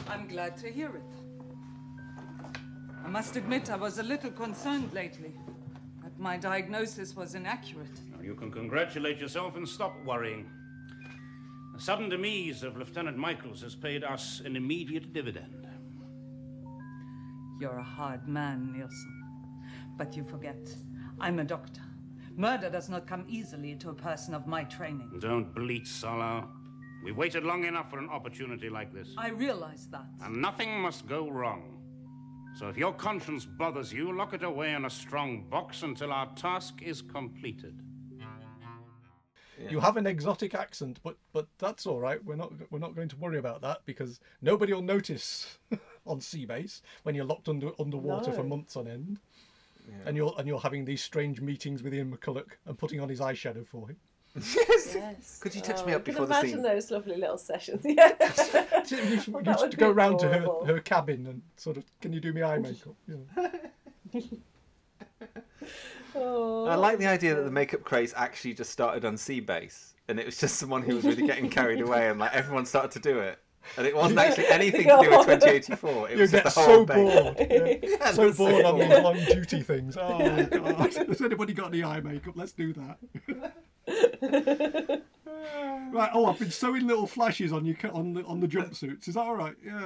I'm glad to hear it. I must admit I was a little concerned lately that my diagnosis was inaccurate. Now, you can congratulate yourself and stop worrying. The sudden demise of Lieutenant Michaels has paid us an immediate dividend. You're a hard man, Nilson. But you forget, I'm a doctor. Murder does not come easily to a person of my training. Don't bleat, Solow. We've waited long enough for an opportunity like this. I realize that. And nothing must go wrong. So if your conscience bothers you, lock it away in a strong box until our task is completed. You have an exotic accent, but but that's all right. We're not we're not going to worry about that because nobody will notice on sea base when you're locked under underwater for months on end, and you're and you're having these strange meetings with Ian McCulloch and putting on his eyeshadow for him. Yes. Could you oh, touch Oh, me I up can before the imagine scene? those lovely little sessions. Yeah. You used, you Well, that used would to be go round to her, her cabin and sort of, can you do me eye makeup? You know. Oh, I like the idea that the makeup craze actually just started on sea base, and it was just someone who was really getting carried away, and like everyone started to do it, and it wasn't actually anything to do with 2084. It You was get just the so whole base. bored. yeah. Yeah, so they're so bored on these long duty things. Oh god! Has anybody got any eye makeup? Let's do that. right. Oh, I've been sewing little flashes on you on the on the jumpsuits. Is that all right? Yeah.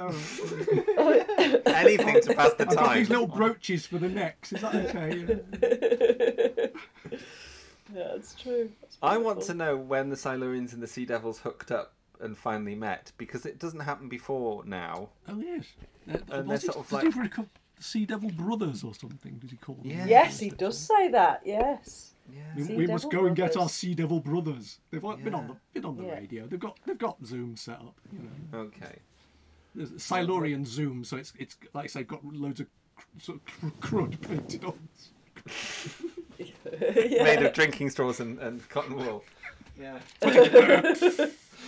All right. Anything to pass the time. I've got these little brooches for the necks. Is that okay? Yeah. That's true. That's I want to know when the Silurians and the Sea Devils hooked up and finally met because it doesn't happen before now. Oh yes. Uh, And they're it- sort of like- he call Sea Devil Brothers or something? Did he call them? Yeah. Yes, he does say that. Yes. We, we must Devil go and get our Sea Devil Brothers. They've all been on the been on the Yeah. radio. They've got they've got Zoom set up. You know. Okay. There's Silurian Zoom, so it's it's like I say, got loads of sort of crud painted on. Made of drinking straws and, and cotton wool. Yeah. But it works.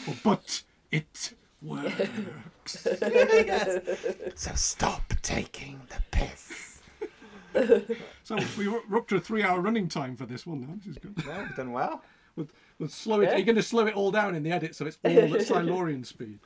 Oh, but it works. Yes. So stop taking the piss. so we were we're up to a three-hour running time for this one now. This is good. Yeah, we've done well. We'll, we'll slow it. Yeah. You're going to slow it all down in the edit, so it's all at Silurian speed.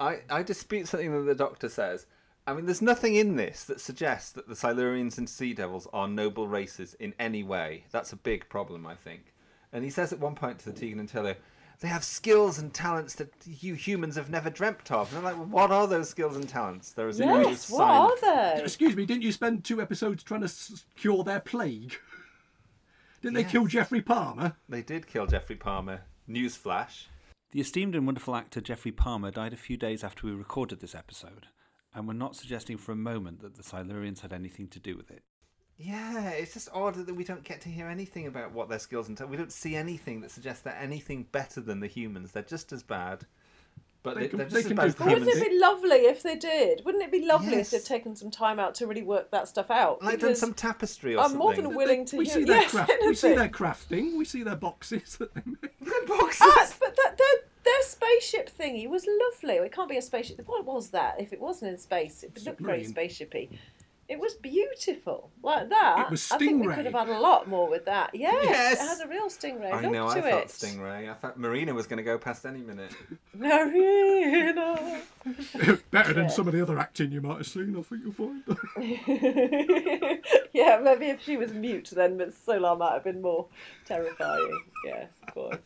I, I dispute something that the doctor says. I mean, there's nothing in this that suggests that the Silurians and Sea Devils are noble races in any way. That's a big problem, I think. And he says at one point to the Tegan and Tilly, they have skills and talents that you humans have never dreamt of. And I'm like, well, what are those skills and talents? There is a real Yes, what sign are of- they? Excuse me, didn't you spend two episodes trying to s- cure their plague? Didn't they kill Geoffrey Palmer? They did kill Geoffrey Palmer. Newsflash. The esteemed and wonderful actor Geoffrey Palmer died a few days after we recorded this episode, and we're not suggesting for a moment that the Silurians had anything to do with it. Yeah, it's just odd that we don't get to hear anything about what their skills entail. we don't see anything that suggests they're anything better than the humans. They're just as bad, but They they, can- they're they just as bad do as the But wouldn't it be lovely if they did? Wouldn't it be lovely Yes. if they'd taken some time out to really work that stuff out? Like done Because some tapestry or I'm something. more than willing to We hear. see their yes, craft. We see anything. their crafting. We see their boxes that they make. Ah, but that, their, their spaceship thingy was lovely. It can't be a spaceship. What was that? If it wasn't in space, it looked very Submarine. spaceshipy. It was beautiful, like that. It was I think we could have had a lot more with that. Yes, Yes. it had a real stingray I look know, I to felt it. Stingray. I thought Marina was going to go past any minute. Marina. Better than Yeah. some of the other acting you might have seen. I think you'll find. yeah, maybe if she was mute, then but Solow might have been more terrifying. Yes, of course.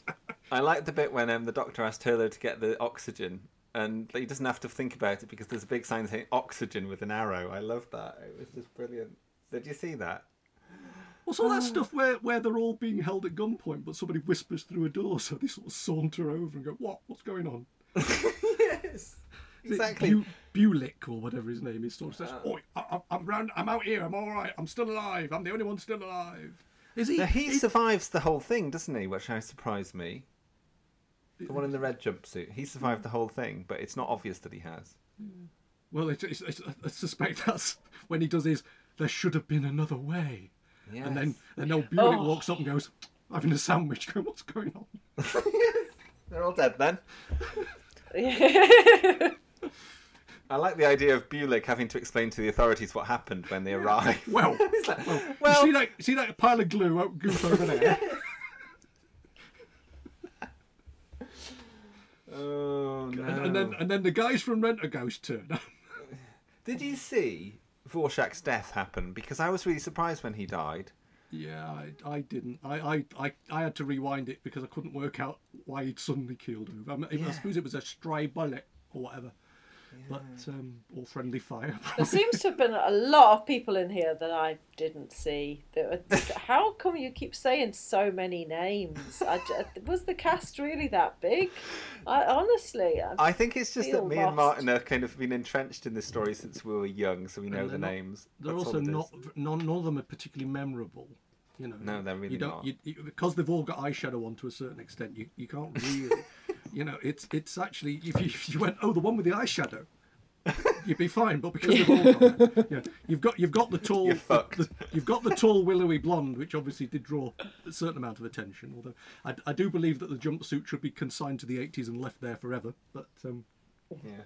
I liked the bit when um, the doctor asked Turlough to get the oxygen, and he doesn't have to think about it because there's a big sign saying oxygen with an arrow. I love that. It was just brilliant. Did you see that? What's all that stuff where, where they're all being held at gunpoint, but somebody whispers through a door, so they sort of saunter over and go, "What? What's going on?" yes, exactly. Bu- Bulic or whatever his name is, sort of says, uh. "Oi, I, I'm round. I'm out here. I'm all right. I'm still alive. I'm the only one still alive." Is he? Now, he survives the whole thing, doesn't he? Which I surprised me. The one in the red jumpsuit. He survived the whole thing, but it's not obvious that he has. Hmm. Well, it's, it's, it's, I suspect that's when he does his. There should have been another way. And then and old Bulic Oh. walks up and goes, having a sandwich. Going, what's going on? They're all dead then. I like the idea of Bulic having to explain to the authorities what happened when they arrive. Well, He's like, well, you see that see that pile of glue out goop over there. Oh no! and, and then and then the guys from Rentaghost turn up. Did you see Vorshak's death happen? Because I was really surprised when he died. Yeah, I, I didn't. I, I, I, I had to rewind it because I couldn't work out why he'd suddenly killed over. I, mean, I suppose it was a stray bullet or whatever. But um, or friendly fire. There seems to have been a lot of people in here that I didn't see. How come you keep saying so many names? I j- was the cast really that big? I honestly, I, I think it's just that feel me and. Martin have kind of been entrenched in this story since we were young, so we know the not- names. They're That's also not. None, none of them are particularly memorable. You know. No, they're really you don't, not. You, you, because they've all got eyeshadow on to a certain extent. You, you can't really. you know, it's it's actually if you, if you went oh the one with the eyeshadow. You'd be fine, but because they've all got it, you know, you've got you've got the tall You're fucked. the- you've got the tall willowy blonde, which obviously did draw a certain amount of attention. Although I, I do believe that the jumpsuit should be consigned to the 80s and left there forever. But um, yeah.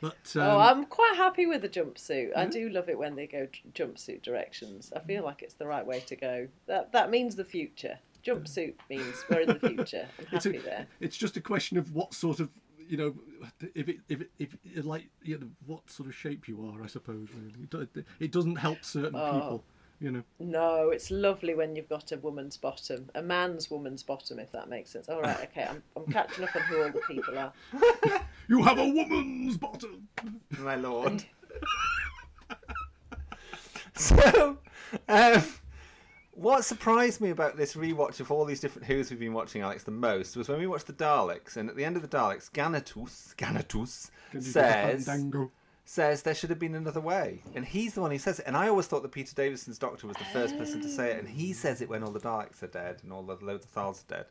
but um, oh, I'm quite happy with the jumpsuit. I do love it when they go jumpsuit directions. I feel like it's the right way to go. That that means the future. Jumpsuit means we're in the future. I'm it's, happy a, there. it's just a question of what sort of you know if it if it, if it, like you know what sort of shape you are i suppose really it, it doesn't help certain Oh. people you know No, it's lovely when you've got a woman's bottom, a man's woman's bottom, if that makes sense. All right, okay, I'm, I'm catching up on who all the people are. you have a woman's bottom My lord. so, um, What surprised me about this rewatch of all these different Who's we've been watching, Alex, the most was when we watched the Daleks, and at the end of the Daleks, Ganatus, Ganatus says says there should have been another way, and he's the one who says it. And I always thought that Peter Davison's Doctor was the first person to say it, and he says it when all the Daleks are dead and all the loads of Thals are dead,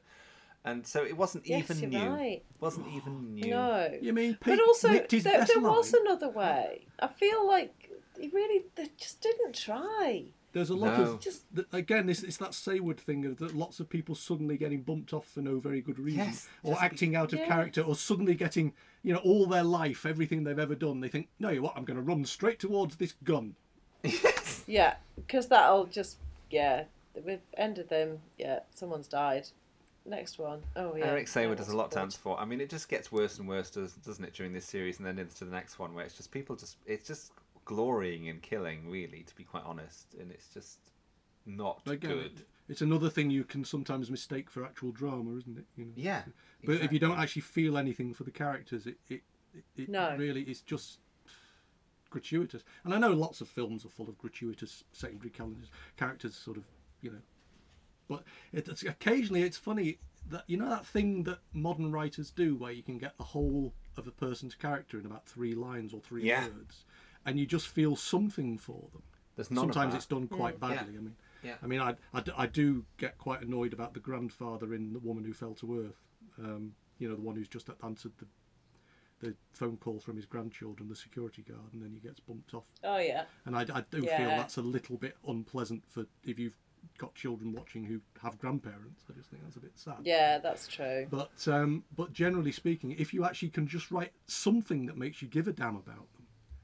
and so it wasn't Yes, even you're new. right. Wasn't even new. No. You mean But Pete also, his there, best there was another way. I feel like he really they just didn't try. There's a lot No. of just again. It's, it's that Saward thing of that lots of people suddenly getting bumped off for no very good reason, Yes, or just- acting out of Yeah. character, or suddenly getting you know all their life, everything they've ever done. They think, no, you what? I'm going to run straight towards this gun. Yeah, because that'll just yeah. We've ended them. Yeah, someone's died. Next one. Oh yeah. Eric yeah, Saward does a lot to answer for. I mean, it just gets worse and worse, doesn't it, during this series, and then into the next one, where it's just people just it's just glorying in killing, really, to be quite honest, and it's just not Again, good. it's another thing you can sometimes mistake for actual drama, isn't it? You know. Yeah, But if you don't actually feel anything for the characters, it it, it, it No. really is just gratuitous. And I know lots of films are full of gratuitous secondary characters, characters, sort of, you know. But it's, occasionally it's funny that you know that thing that modern writers do, where you can get the whole of a person's character in about three lines or three Yeah. words, and you just feel something for them. There's none of Sometimes that. it's done quite Mm. Yeah. badly. I mean, Yeah. I mean, I, I, d- I do get quite annoyed about the grandfather in The Woman Who Fell to Earth. Um, you know, the one who's just answered the the phone call from his grandchildren, the security guard, and then he gets bumped off. Oh yeah. And I, I do feel that's a little bit unpleasant for if you've got children watching who have grandparents. I just think that's a bit sad. Yeah, that's true. But um, but generally speaking, if you actually can just write something that makes you give a damn about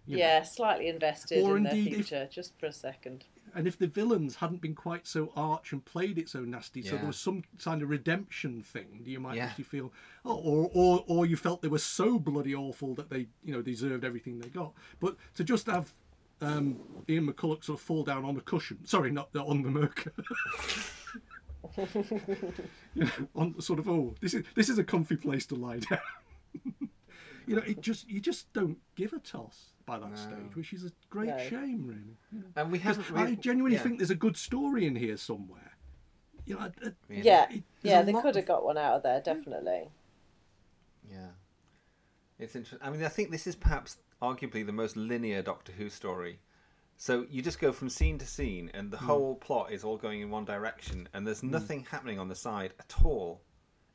them, you know, Yeah, slightly invested Or in their indeed if- future, just for a second. and if the villains hadn't been quite so arch and played it so nasty, so there was some kind of redemption thing, you might Yeah. actually feel, oh, or, or or you felt they were so bloody awful that they, you know, deserved everything they got. But to just have um, Ian McCulloch sort of fall down on a cushion, sorry, not on the Merc. you know, on sort of, oh, this is this is a comfy place to lie down. you know, it just you just don't give a toss by that No. stage, which is a great No. shame, really. you know. And we 'Cause haven't. I genuinely yeah. think there's a good story in here somewhere. You know, I- I- Yeah, it- there's yeah, they could have of- got one out of there, definitely. Yeah. It's interesting. I mean, I think this is perhaps arguably the most linear Doctor Who story. So you just go from scene to scene, and the Hmm. whole plot is all going in one direction, and there's Mm. nothing happening on the side at all.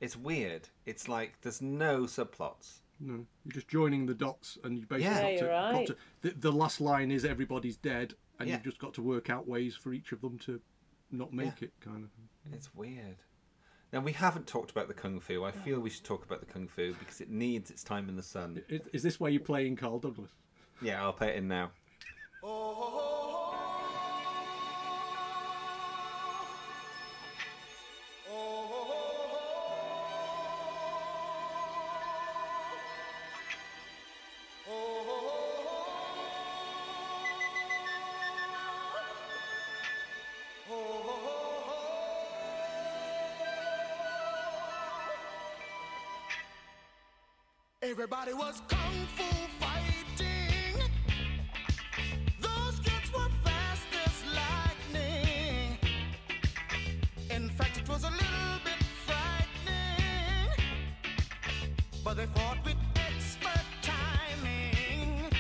It's weird. It's like there's no subplots. No, you're just joining the dots, and you basically Yeah. got, to, you're got right. to. The, the last line is everybody's dead, and Yeah. you've just got to work out ways for each of them to not make it, kind of. It's weird. Now we haven't talked about the kung fu. I feel we should talk about the kung fu because it needs its time in the sun. Is, is this where you're playing Carl Douglas? Yeah, I'll play it in now. Oh, Everybody was kung fu fighting. Those kids were fast as lightning. In fact, it was a little bit frightening. But they fought with expert timing.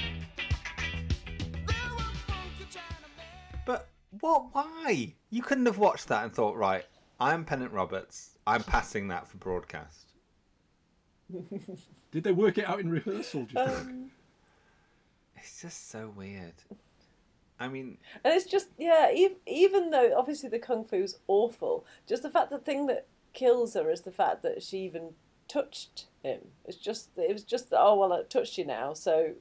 But what? Why? You couldn't have watched that and thought, right? I'm Pennant Roberts. I'm passing that for broadcast. Did they work it out in rehearsal? Do you think? Um, It's just so weird. I mean, and it's just yeah, even, even though obviously the kung fu fu's awful, just the fact the thing that kills her is the fact that she even touched him. It's just it was just oh well I touched you now, so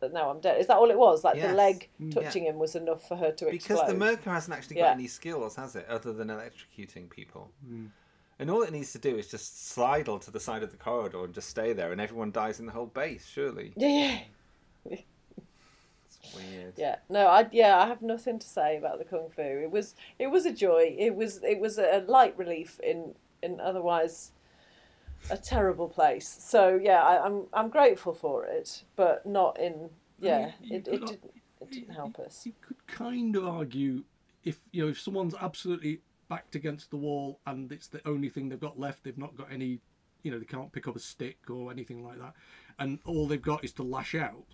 that now I'm dead. Is that all it was? Like Yes. the leg Mm. touching him was enough for her to because explode. Because the Myrka hasn't actually got Yeah. any skills, has it, other than electrocuting people? And all it needs to do is just slidle to the side of the corridor and just stay there, and everyone dies in the whole base. Surely, Yeah, yeah. it's weird. Yeah, no, I yeah, I have nothing to say about the kung fu. It was it was a joy. It was it was a light relief in in otherwise a terrible place. So yeah, I, I'm I'm grateful for it, but not in yeah. you It, it didn't it didn't help us. You could kind of argue if you know if someone's absolutely backed against the wall, and it's the only thing they've got left. They've not got any, you know, they can't pick up a stick or anything like that, and all they've got is to lash out.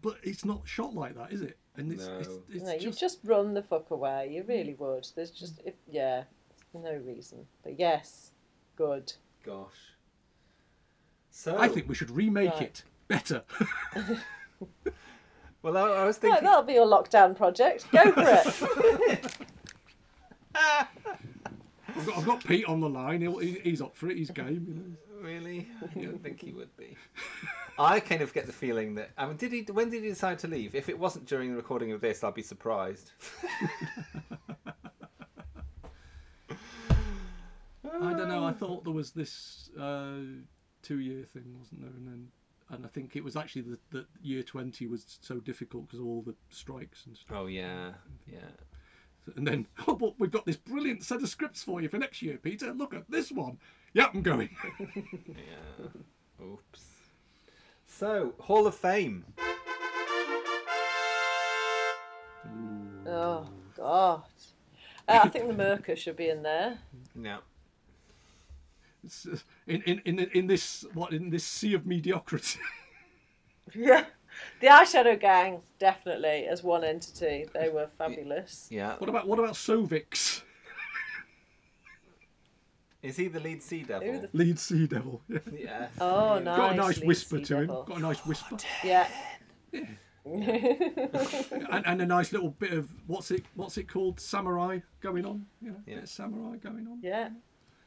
But it's not shot like that, is it? And it's, it's, it's no, you just just run the fuck away. You really would. There's just if yeah, no reason. But yes, good. Gosh. So I think we should remake Right. it better. Well, I, I was Right, thinking. that'll be your lockdown project. Go for it. I've got, I've got Pete on the line. He'll, he, he's up for it. He's game. You know. Really? I don't think he would be. I kind of get the feeling that. I mean, did he? When did he decide to leave? If it wasn't during the recording of this, I'll be surprised. I don't know. I thought there was this uh, two-year thing, wasn't there? And then, and I think it was actually that that year twenty was so difficult because of all the strikes and stuff. Oh yeah, yeah. And then, oh, but we've got this brilliant set of scripts for you for next year, Peter. Look at this one. Yep, I'm going. Yeah. Oops. So, Hall of Fame. oh God. Uh, I think the Myrka should be in there. No. It's, uh, in, in in in this what in this sea of mediocrity. Yeah. The Eyeshadow Gang, definitely, as one entity. They were fabulous. Yeah. What about what about Sauvix? Is he the lead Sea Devil? Lead Sea Devil. Yeah. Yeah. Oh, nice. Got a nice nice lead whisper sea to him. devil. Got a nice whisper. Oh, yeah. and, and a nice little bit of what's it what's it called samurai going on you know Yeah. bit of samurai going on yeah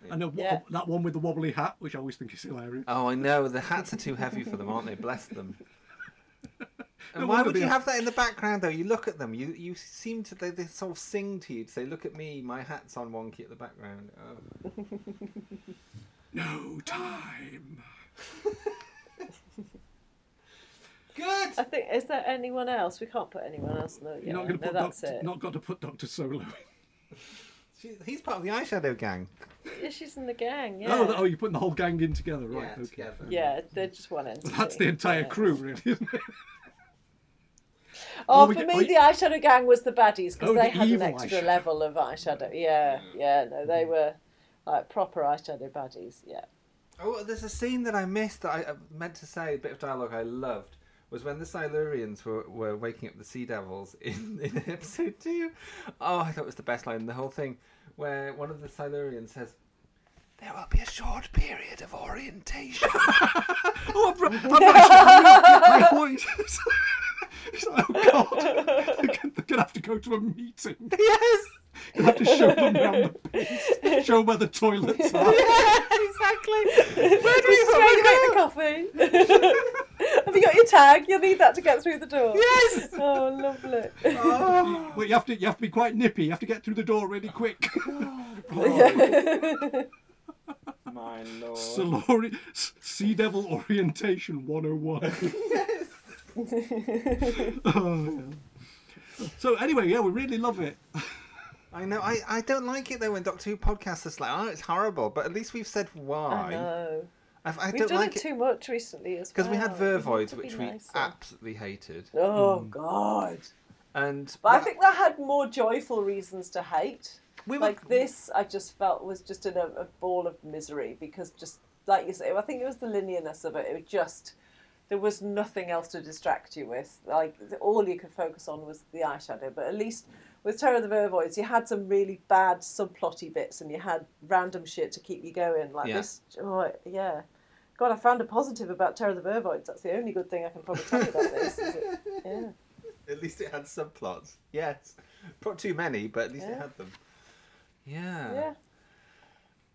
and a, Yeah. that one with the wobbly hat which I always think is hilarious Oh, I know. The hats are too heavy for them, aren't they? Bless them. And No why would you have that in the background, though? You look at them. You you seem to they, they sort of sing to you to say, "Look at me, my hat's on wonky at the background." Oh. no time Good. I think, is there anyone else? We can't put anyone else in the. Yeah, you're not going to no, put that's Doctor, it. not got to put Doctor Solow in. She, he's part of the eyeshadow gang. Yeah, she's in the gang, oh, yeah. oh th- oh you're putting the whole gang in together right Yeah, okay together. Yeah, they're just one entity. that's the entire Yeah. crew really isn't it Oh, Oh, we for get- me, oh, the eyeshadow gang was the baddies because Oh, they the had an extra eyeshadow. level of eyeshadow. Yeah, yeah, no, they were like proper eyeshadow baddies. Yeah. Oh, there's a scene that I missed that I, I meant to say. A bit of dialogue I loved was when the Silurians were, were waking up the Sea Devils in, in episode two. Oh, I thought it was the best line in the whole thing, where one of the Silurians says, "There will be a short period of orientation." oh I've, I've actually, my voice it's like, oh god. They're gonna, have to go to a meeting. Yes. You have to show them around the place show where the toilets are. Yeah, exactly. Where do we make the coffee? Have tag. You'll need that to get through the door. Yes. Oh, lovely. Well, you have to you have to be quite nippy. You have to get through the door really quick. My lord. Solori- Sea Devil Orientation 101. oh, yeah. So anyway, yeah, we really love it. I know. I, I don't like it though when Doctor Who podcasts are like, "Oh, it's horrible," but at least we've said why. I know. I, I We've don't done like it too much recently as well. because we had Vervoids, which we absolutely hated. Oh hmm. God. And But I think that had more joyful reasons to hate. We were- like this, I just felt was just in a, a ball of misery because just like you say, I think it was the linearness of it. It was just there was nothing else to distract you with. Like all you could focus on was the eyeshadow. But at least with Terror of the Vervoids, you had some really bad subplotty bits, and you had random shit to keep you going. Like Yeah. this, oh yeah. God, I found a positive about Terror of the Vervoids. That's the only good thing I can probably tell you about this. Is it? Yeah. At least it had subplots. Yes, not too many, but at least it had them. Yeah. Yeah.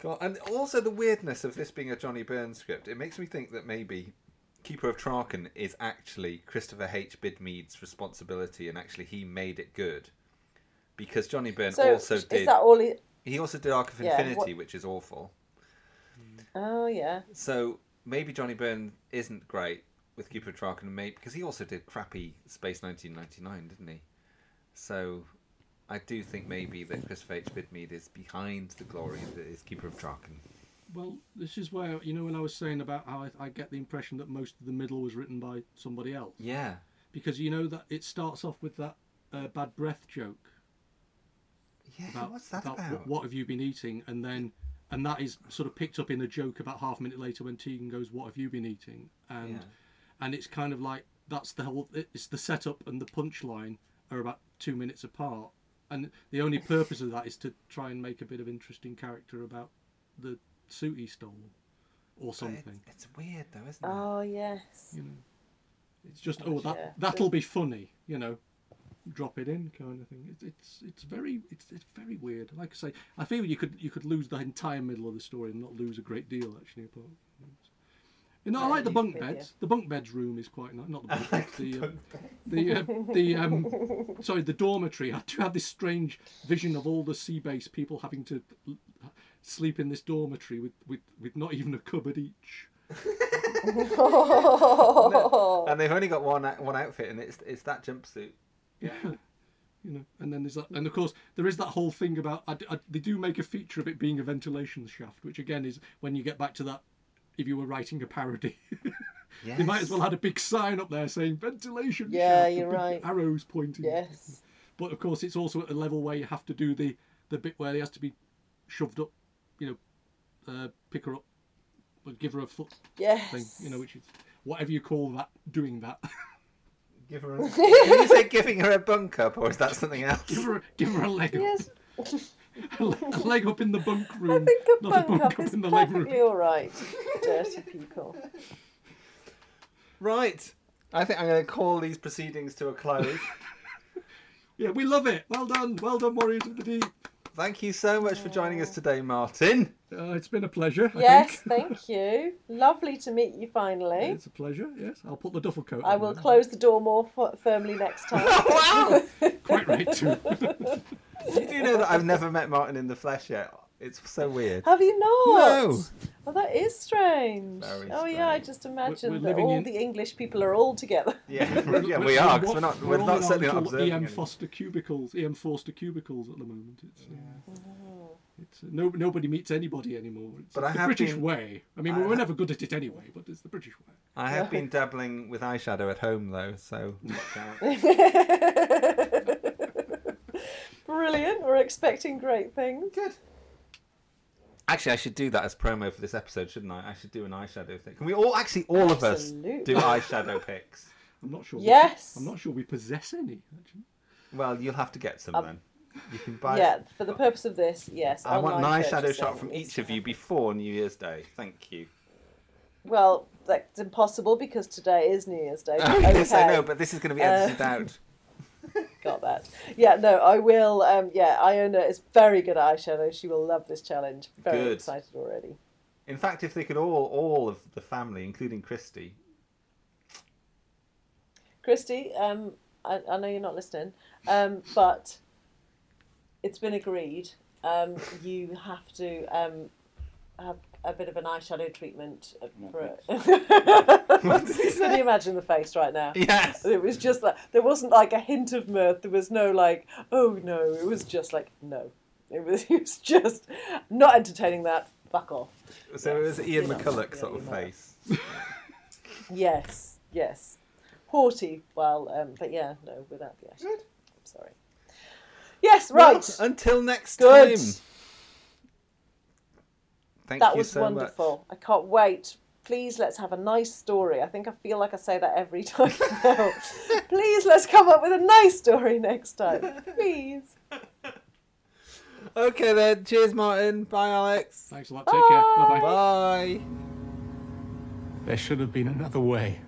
God, and also the weirdness of this being a Johnny Byrne script. It makes me think that maybe Keeper of Traken is actually Christopher H. Bidmead's responsibility, and actually he made it good because Johnny Byrne So, also is did. that all he- He also did Arc of Yeah, Infinity, what- which is awful. Oh yeah. So maybe Johnny Byrne isn't great with Keeper of Traken, maybe because he also did crappy Space 1999, didn't he? So I do think maybe that Christopher H. Bidmead is behind the glory that is Keeper of Traken. Well, this is where you know when I was saying about how I, I get the impression that most of the middle was written by somebody else. Yeah. Because you know that it starts off with that uh, bad breath joke. Yeah, about, what's that what- about? What, have you been eating? And then and that is sort of picked up in a joke about half a minute later when Tegan goes, "What have you been eating?" And Yeah. and it's kind of like that's the whole. It's the setup and the punchline are about two minutes apart, and the only purpose of that is to try and make a bit of interesting character about the suit he stole, or something. It's weird though, isn't it? Oh yes. You know, it's just oh that Yeah. that'll be funny, you know. Drop it in, kind of thing. It's it's it's very it's it's very weird. Like I say, I feel you could you could lose the entire middle of the story and not lose a great deal actually. Apart. You know, I like the bunk beds. The bunk beds room is quite nice. Not the bunk beds. The um, the uh, the um, sorry, the dormitory. I do have this strange vision of all the sea base people having to sleep in this dormitory with with with not even a cupboard each. and they've only got one one outfit, and it's it's that jumpsuit. Yeah. You know, and then there's that, and of course there is that whole thing about I, I- they do make a feature of it being a ventilation shaft, which again is when you get back to that. If you were writing a parody, they might as well had a big sign up there saying ventilation. Yeah, shaft you're right. Arrows pointing. Yes. But of course, it's also at a level where you have to do the the bit where he has to be shoved up, you know, uh, pick her up, or give her a foot Yes. thing, you know, which is whatever you call that, doing that. Give her. A... Did you say giving her a bunk up, or is that something else? give her, give her a leg up. Yes. a leg up in the bunk room. I think a not bunk a bunk up up is in the leg room. perfectly all right. Dirty people. Right. I think I'm going to call these proceedings to a close. Yeah, we love it. Well done, well done, Warriors of the Deep. Thank you so much for joining us today, Martin. Uh, it's been a pleasure. I Yes, think. thank you. Lovely to meet you finally. It's a pleasure. Yes, I'll put the duffel coat. I on will now. close the door more f- firmly next time. Wow! Quite right too. You do know that I've never met Martin in the flesh yet. It's so weird. Have you not? No. Oh, that is strange. Very oh yeah, I just imagined that living all in- the English people are all together. Yeah, yeah, we are. Cause we're not. We're, all not our certainly not little observing. EM any- Forster cubicles, EM Forster cubicles at the moment. It's, uh, it's uh, no, nobody meets anybody anymore. It's, But it's I the have British been- way. I mean, I we were ha- never good at it anyway, but it's the British way. I have been dabbling with eyeshadow at home though, so watch out. Brilliant. We're expecting great things. Good. Actually, I should do that as promo for this episode, shouldn't I? I should do an eyeshadow thing. Can we all, actually, all of us do eyeshadow picks? I'm not sure. Yes. We, I'm not sure we possess any. Actually. Well, you'll have to get some Um, then. You can buy. Yeah, for the purpose of this, yes. I want an eyeshadow purchasing shot from each of you before New Year's Day. Thank you. Well, that's impossible because today is New Year's Day. Oh, yes, I know, but this is going to be Uh, edited out. Got that. Yeah, no, I will. Um, yeah, Iona is very good at eyeshadow. She will love this challenge. Very Good. excited already. In fact, if they could all, all of the family, including Christy, Christy, um, I, I know you're not listening, um, but it's been agreed. Um, you have to um, have a bit of an eyeshadow treatment for Can you imagine the face right now? Yes. It was just like there wasn't like a hint of mirth. There was no like, oh no. It was just like no. It was, it was just not entertaining. That fuck off. so it was Ian McCulloch sort of face. Yes, yes. Haughty, well, um, but yeah, no, without the eyeshadow. I'm sorry. Yes, Well, right. until next Good. time. Thank that you was so much. wonderful. I can't wait. Please let's have a nice story. I think I feel like I say that every time now. Please let's come up with a nice story next time. Please. Okay then. Cheers, Martin. Bye, Alex. Thanks a lot. Take care. Bye bye. Bye. There should have been another way.